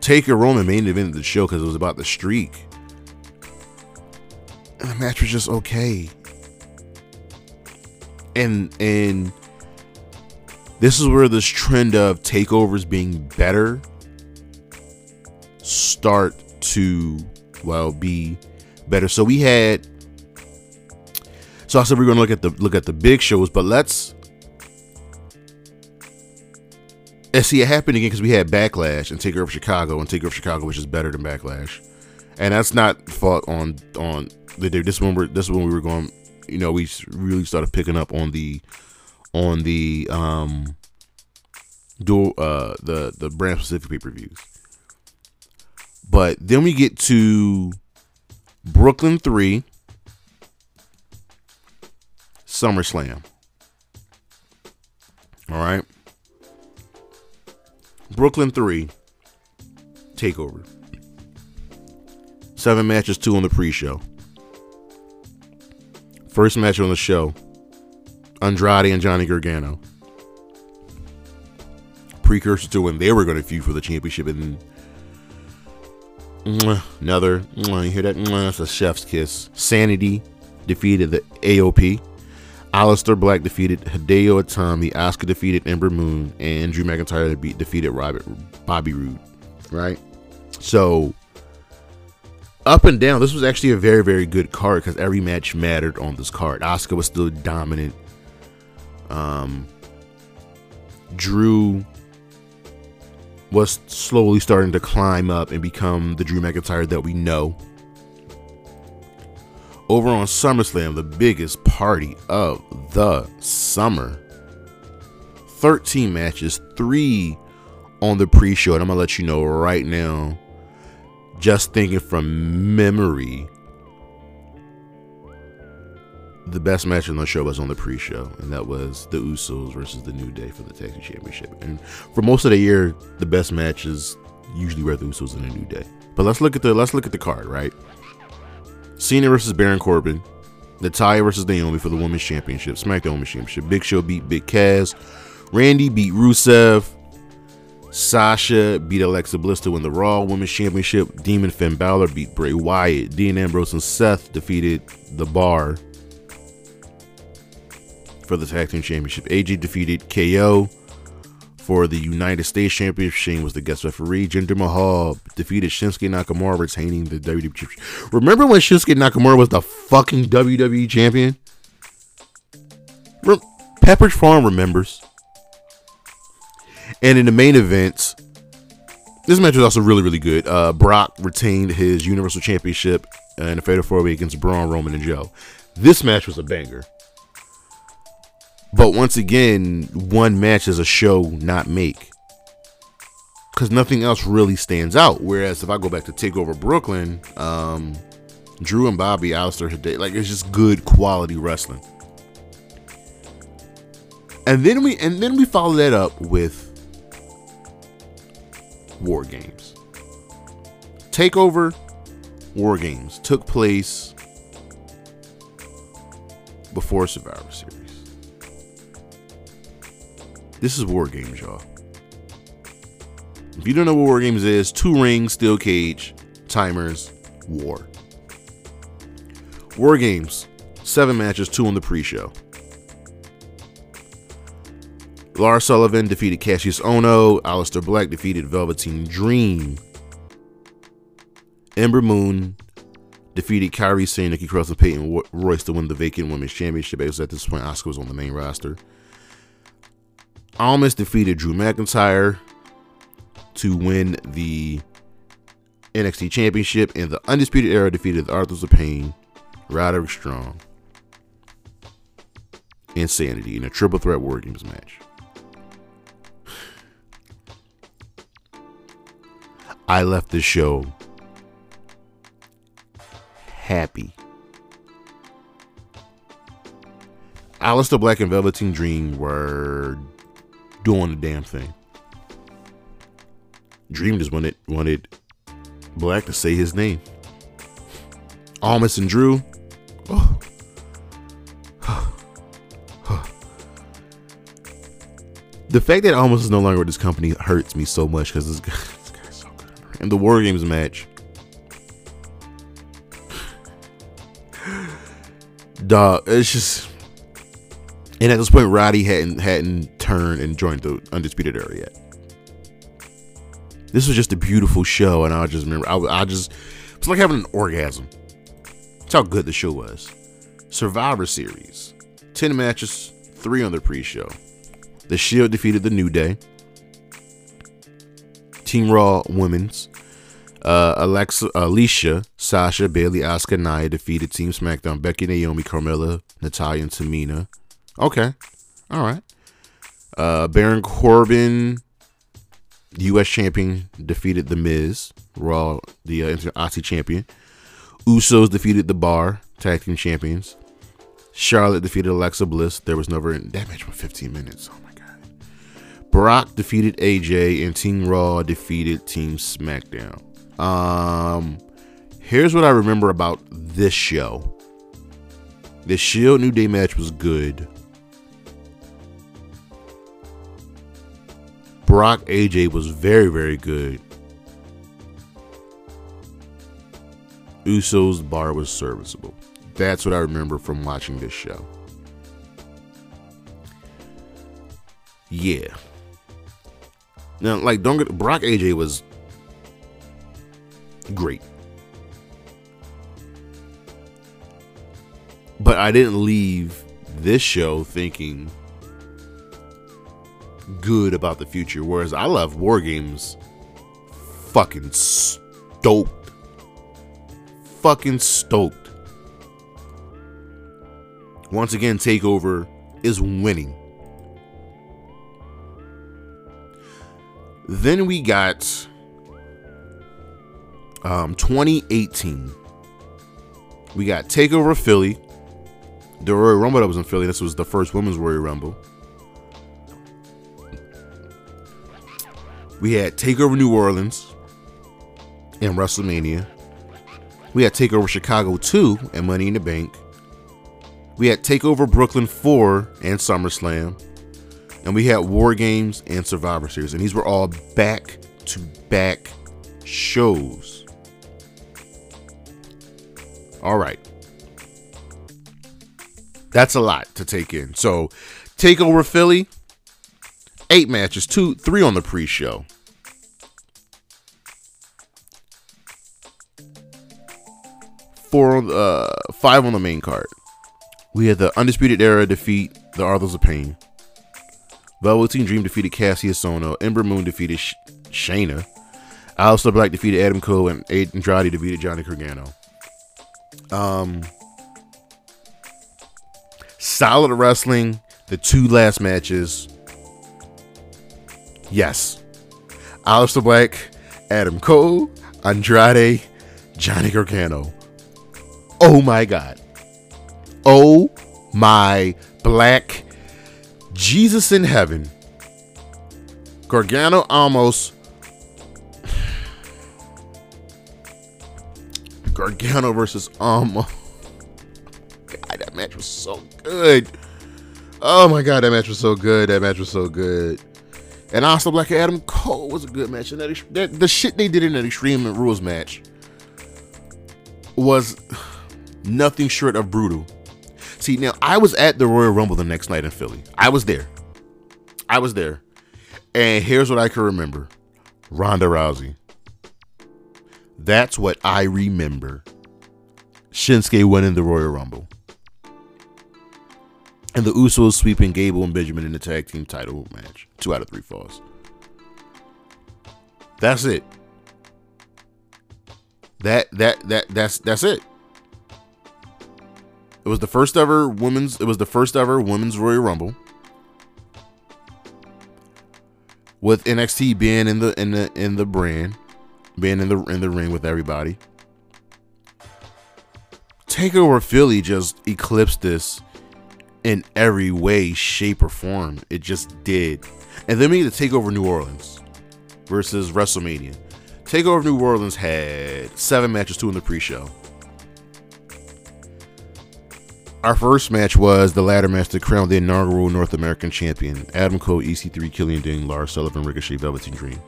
Taker Roman main event of the show because it was about the streak. And the match was just okay. And and this is where this trend of takeovers being better start to well be better. So we had so I said we're gonna look at the look at the big shows, but let's and see it happened again because we had Backlash and Take Takeover Chicago and Take Takeover Chicago, which is better than Backlash, and that's not fought on on the day. This one we're this one we were going, you know, we really started picking up on the on the um dual uh the the brand specific pay per views. But then we get to Brooklyn 3, SummerSlam. All right. Brooklyn 3, TakeOver. Seven matches, two on the pre show. First match on the show Andrade and Johnny Gargano. Precursor to when they were going to feud for the championship. And another, you hear that? That's a chef's kiss. Sanity defeated the AOP. Aleister Black defeated Hideo Itami. Asuka defeated Ember Moon. And Drew McIntyre defeated Robert, Bobby Roode. Right? So up and down, this was actually a very, very good card because every match mattered on this card. Asuka was still dominant. Um, Drew was slowly starting to climb up and become the Drew McIntyre that we know. Over on SummerSlam, the biggest party of the summer. 13 matches, three on the pre show. And I'm going to let you know right now just thinking from memory, the best match on the show was on the pre-show, and that was the Usos versus the New Day for the tag team championship. And for most of the year, the best matches usually were the Usos and the New Day. But let's look at the let's look at the card, right? Cena versus Baron Corbin, Natalya versus Naomi for the Women's Championship, SmackDown Women's Championship. Big Show beat Big Cass, Randy beat Rusev, Sasha beat Alexa Bliss to win the Raw Women's Championship. Demon Finn Balor beat Bray Wyatt. Dean Ambrose and Seth defeated The Bar for the Tag Team Championship. AJ defeated KO for the United States Championship. Shane was the guest referee. Jinder Mahal defeated Shinsuke Nakamura, retaining the WWE Championship. Remember when Shinsuke Nakamura was the fucking WWE Champion? Pepperidge Farm remembers. And in the main events, this match was also really, really good. Uh, Brock retained his Universal Championship in a Fatal 4 Way against Braun, Roman, and Joe. This match was a banger. But once again, one match is a show not make. Because nothing else really stands out. Whereas if I go back to TakeOver Brooklyn, um, Drew and Bobby, Aleister Hidey, like it's just good quality wrestling. And then we and then we follow that up with War Games. Takeover War Games took place before Survivor Series. This is War Games, y'all. If you don't know what War Games is, two rings, steel cage, timers, war. War Games, seven matches, two on the pre show. Lars Sullivan defeated Cassius Ohno. Aleister Black defeated Velveteen Dream. Ember Moon defeated Kairi Sane, Nikki Cross, and Peyton Royce to win the vacant women's championship. Because at this point, Asuka was on the main roster. Almas defeated Drew McIntyre to win the NXT Championship, and the Undisputed Era defeated the Authors of Pain, Roderick Strong, Insanity in a triple threat War Games match. I left the show happy. Aleister Black and Velveteen Dream were doing the damn thing. Dream just wanted wanted Black to say his name. Almas and Drew. Oh. (sighs) the fact that Almas is no longer with this company hurts me so much because this guy guy's so good. in the War Games match. (sighs) Dog, it's just. And at this point, Roddy hadn't hadn't turned and joined the Undisputed Era yet. This was just a beautiful show, and I just remember, I, I just, it's like having an orgasm. That's how good the show was. Survivor Series, ten matches, three on the pre-show. The Shield defeated the New Day. Team Raw Women's. Uh, Alexa, Alicia, Sasha, Bayley, Asuka, Nia defeated Team SmackDown. Becky, Naomi, Carmella, Natalya, and Tamina. Okay, all right. Uh, Baron Corbin, U.S. champion, defeated The Miz. Raw, the uh, champion. Usos defeated The Bar, tag team champions. Charlotte defeated Alexa Bliss. There was never that match was 15 minutes. Oh my god. Brock defeated AJ and Team Raw defeated Team SmackDown. Um here's what I remember about this show. The Shield New Day match was good. Brock AJ was very, very good. Uso's bar was serviceable. That's what I remember from watching this show. Yeah. Now, like, don't get Brock AJ was great. But I didn't leave this show thinking good about the future. Whereas I love War Games fucking stoked. Fucking stoked. Once again, TakeOver is winning. Then we got um, 2018. We got TakeOver Philly. The Royal Rumble that was in Philly. This was the first Women's Royal Rumble. We had Takeover New Orleans and WrestleMania. We had Takeover Chicago 2 and Money in the Bank. We had Takeover Brooklyn 4 and SummerSlam. And we had War Games and Survivor Series. And these were all back to back shows. All right. That's a lot to take in. So, Takeover Philly, eight matches, two, three on the pre-show. Four, on, uh, five on the main card. We had the Undisputed Era defeat the Authors of Pain. Velveteen Dream defeated Kassius Ohno. Ember Moon defeated Sh- Shayna. Aleister Black defeated Adam Cole, and Andrade defeated Johnny Gargano. Um, solid wrestling. The two last matches Yes. Aleister Black, Adam Cole, Andrade, Johnny Gargano. Oh my God. Oh my black Jesus in heaven. Gargano almost. Gargano versus Almas. God, that match was so good. Oh my God, that match was so good. That match was so good. And also, Black Adam Cole was a good match. And that, that the shit they did in that Extreme Rules match was nothing short of brutal. See, now I was at the Royal Rumble the next night in Philly. I was there. I was there. And here's what I can remember Ronda Rousey. That's what I remember. Shinsuke winning the Royal Rumble. And the Usos sweeping Gable and Benjamin in the tag team title match. Two out of three falls. That's it. That that that that's that's it. It was the first ever women's. It was the first ever women's Royal Rumble. With NXT being in the in the in the brand, being in the in the ring with everybody. Takeover Philly just eclipsed this in every way, shape, or form. It just did. And then we need to take over New Orleans versus WrestleMania. Takeover New Orleans had seven matches, two in the pre-show. Our first match was the ladder match to crown the inaugural North American champion. Adam Cole, EC3, Killian Dain, Lars Sullivan, Ricochet, Velveteen Dream.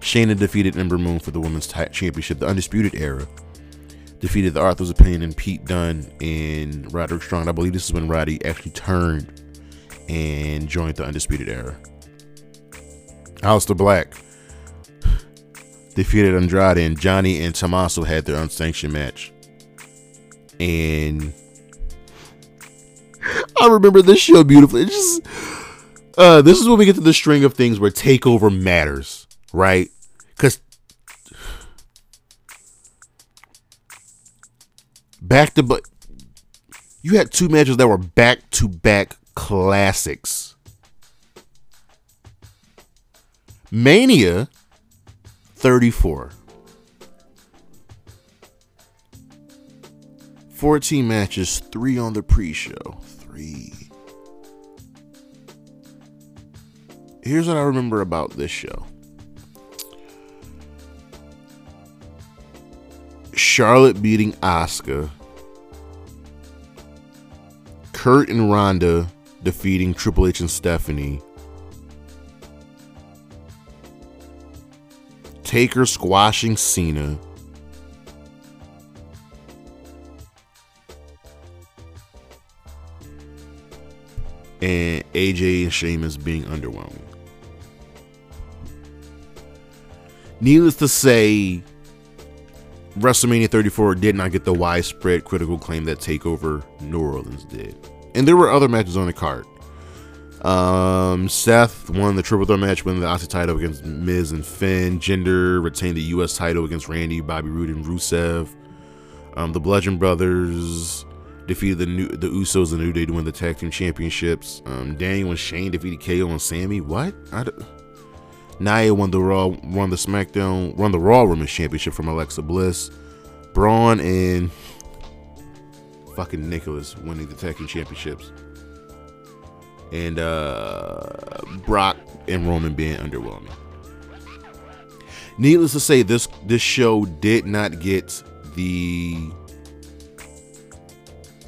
Shayna defeated Ember Moon for the women's championship, the Undisputed Era defeated the Authors of Pain and Pete Dunne and Roderick Strong. I believe this is when Roddy actually turned and joined the Undisputed Era. Aleister Black (sighs) defeated Andrade and Johnny and Tommaso had their unsanctioned match. And (sighs) I remember this show beautifully. It's just uh, this is when we get to the string of things where takeover matters, right? Because back to but you had two matches that were back to back classics. Mania 34. 14 matches, three on the pre show. Three. Here's what I remember about this show Charlotte beating Asuka. Kurt and Ronda defeating Triple H and Stephanie. Taker squashing Cena. And AJ and Sheamus being underwhelming. Needless to say, WrestleMania 34 did not get the widespread critical acclaim that TakeOver New Orleans did. And there were other matches on the card. Um, Seth won the triple threat match, winning the IC title against Miz and Finn. Jinder retained the U.S. title against Randy, Bobby Roode, and Rusev. Um, the Bludgeon Brothers defeated the new the Usos and New Day to win the tag team championships. Um, Daniel and Shane defeated KO and Sami. What? I d- Nia won the Raw, won the SmackDown, won the Raw Women's Championship from Alexa Bliss. Braun and fucking Nicholas winning the tag team championships and uh, Brock and Roman being underwhelming. Needless to say, this this show did not get the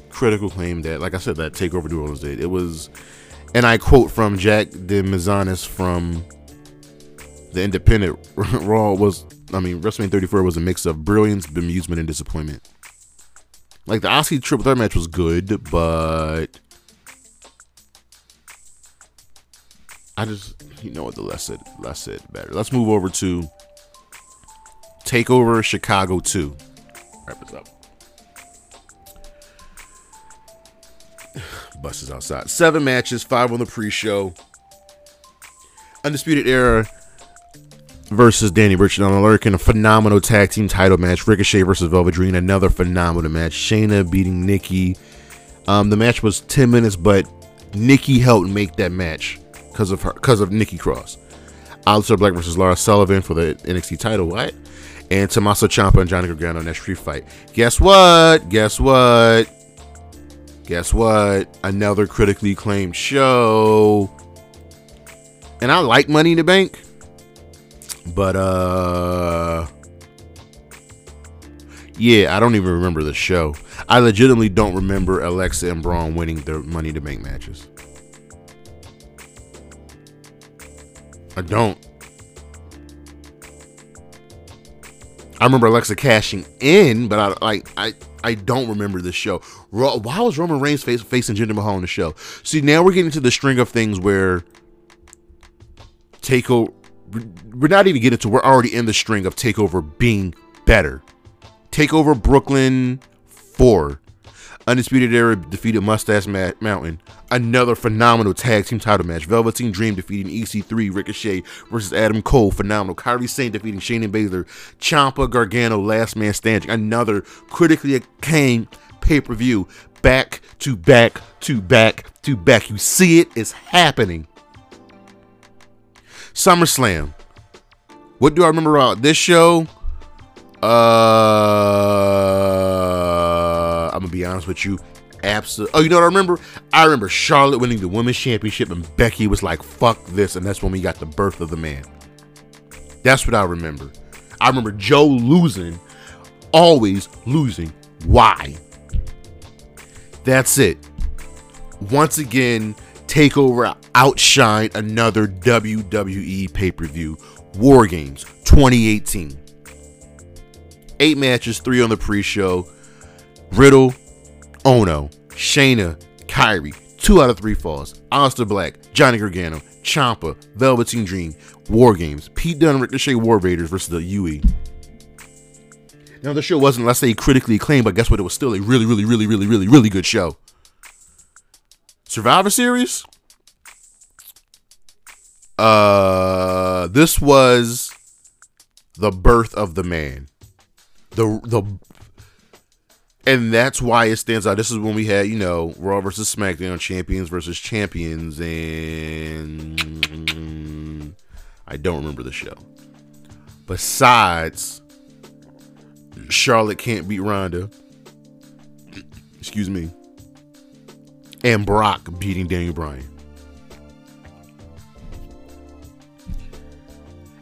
critical claim that, like I said, that Takeover New Orleans did. It was, and I quote from Jack de Menezes from the Independent (laughs) Raw was, I mean, WrestleMania 34 was a mix of brilliance, bemusement, and disappointment. Like the IC Triple Threat match was good, but I just you know what the less said less said better. Let's move over to Takeover Chicago 2. Wrap this up. (sighs) Bus is outside. Seven matches, five on the pre-show. Undisputed Era versus Danny Burch and Lorcan, a phenomenal tag team title match. Ricochet versus Velvet Dream, another phenomenal match. Shayna beating Nikki. Um, the match was 10 minutes, but Nikki helped make that match because of her because of Nikki Cross. Aleister Black versus Lars Sullivan for the NXT title. What? And Tommaso Ciampa and Johnny Gargano in that street fight. Guess what? Guess what? Guess what? Another critically acclaimed show. And I like Money in the Bank. But uh yeah, I don't even remember the show. I legitimately don't remember Alexa and Braun winning their Money to Bank matches. I don't. I remember Alexa cashing in, but I like I I don't remember the show. Why was Roman Reigns face, facing Jinder Mahal in the show? See, now we're getting to the string of things where Takeover. We're not even getting to. We're already in the string of Takeover being better. Takeover Brooklyn four Undisputed Era defeated Mustache Mountain. Another phenomenal tag team title match. Velveteen Dream defeating EC3 Ricochet versus Adam Cole. Phenomenal. Kairi Sane defeating Shayna Baszler. Ciampa Gargano Last Man Standing. Another critically acclaimed pay per view. Back to back to back to back. You see it is happening. SummerSlam. What do I remember about this show? Uh, I'm gonna be honest with you. Absolutely. Oh, you know what I remember? I remember Charlotte winning the women's championship, and Becky was like, "Fuck this," and that's when we got the birth of the man. That's what I remember. I remember Joe losing, always losing. Why? That's it. Once again, Takeover outshine another WWE pay per view. War Games 2018 eight matches, three on the pre-show. Riddle, Ohno, Shayna, Kairi, two out of three falls. Aleister Black, Johnny Gargano, Ciampa, Velveteen Dream, War Games, Pete Dunne, Ricochet, War Raiders versus the UE. Now the show wasn't, let's say, critically acclaimed, but guess what? It was still a really, really, really, really, really, really good show. Survivor Series. Uh, this was the birth of the man the the and that's why it stands out. This is when we had, you know, Raw versus SmackDown, champions versus champions, and I don't remember the show. Besides, Charlotte can't beat Ronda. Excuse me. And Brock beating Daniel Bryan.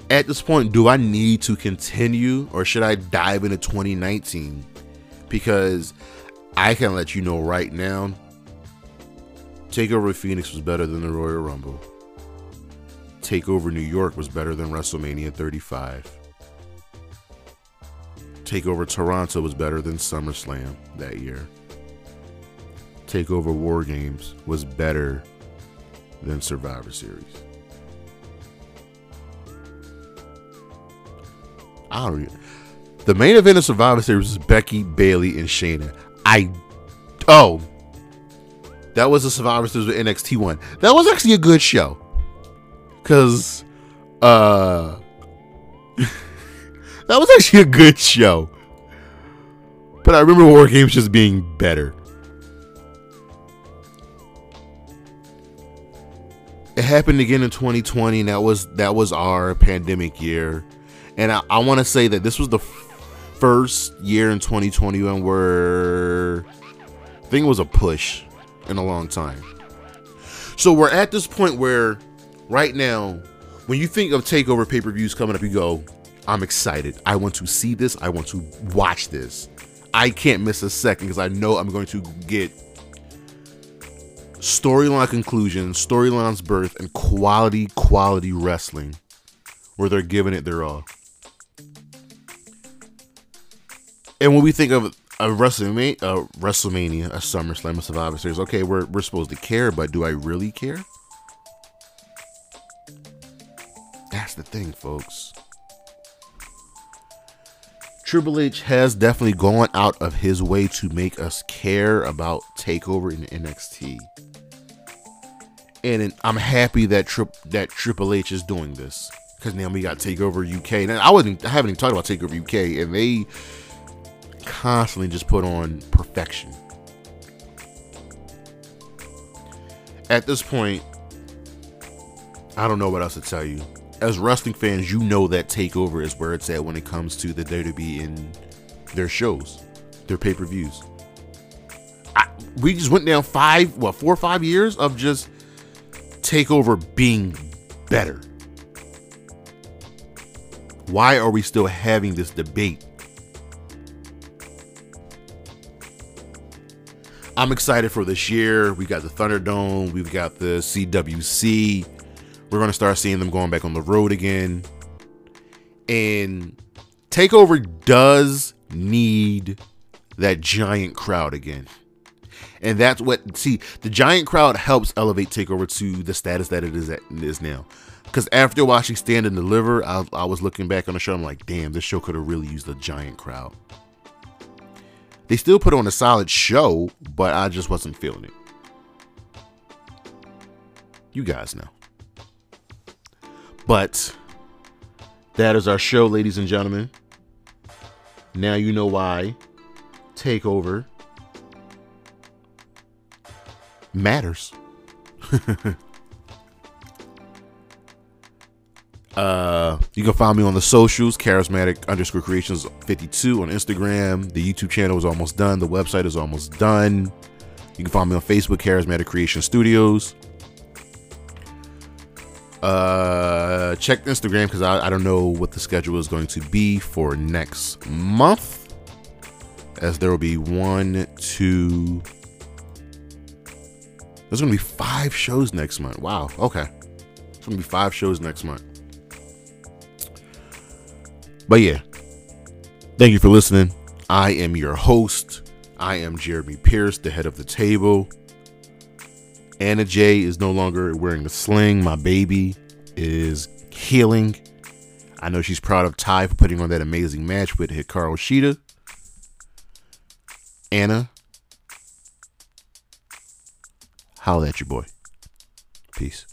At this point, do I need to continue or should I dive into 2019? Because I can let you know right now Takeover Phoenix was better than the Royal Rumble. Takeover New York was better than WrestleMania 35. Takeover Toronto was better than SummerSlam that year. Takeover War Games was better than Survivor Series. I don't even. The main event of Survivor Series was Becky, Bayley, and Shayna. I. Oh. That was the Survivor Series with NXT one. That was actually a good show. Cause uh (laughs) that was actually a good show. But I remember War Games just being better. It happened again in 2020, and that was that was our pandemic year. And I, I want to say that this was the f- first year in 2021 where I think it was a push in a long time. So we're at this point where right now, when you think of takeover pay per views coming up, you go, I'm excited. I want to see this. I want to watch this. I can't miss a second because I know I'm going to get storyline conclusion, storylines birth, and quality, quality wrestling where they're giving it their all. And when we think of a WrestleMania, a WrestleMania, a SummerSlam, a Survivor Series, okay, we're, we're supposed to care, but do I really care? That's the thing, folks. Triple H has definitely gone out of his way to make us care about Takeover in NXT, and I'm happy that Tri- that Triple H is doing this because now we got Takeover UK. And I wasn't, I haven't even talked about Takeover UK, and they constantly just put on perfection. At this point, I don't know what else to tell you as wrestling fans, you know that Takeover is where it's at when it comes to the WWE in their shows, their pay per views. We just went down five, what, four or five years of just Takeover being better. Why are we still having this debate? I'm excited for this year. We got the Thunderdome, we've got the CWC, we're going to start seeing them going back on the road again. And Takeover does need that giant crowd again. And that's what see the giant crowd helps elevate Takeover to the status that it is at is now. Because after watching Stand and Deliver, I, I was looking back on the show. I'm like, damn, this show could have really used a giant crowd. They still put on a solid show, but I just wasn't feeling it. You guys know. But that is our show, ladies and gentlemen. Now you know why takeover matters. (laughs) uh, you can find me on the socials, charismatic underscore creations 52 on Instagram. The YouTube channel is almost done. The website is almost done. You can find me on Facebook, Charismatic Creation Studios. Uh, check Instagram because I, I don't know what the schedule is going to be for next month. As there will be one, two. There's to be five shows next month. Wow. Okay. It's to be five shows next month. But yeah. Thank you for listening. I am your host. I am Jeremy Pierce, the head of the table. Anna Jay is no longer wearing the sling. My baby is healing. I know she's proud of Ty for putting on that amazing match with Hikaru Shida. Anna, holla at your boy. Peace.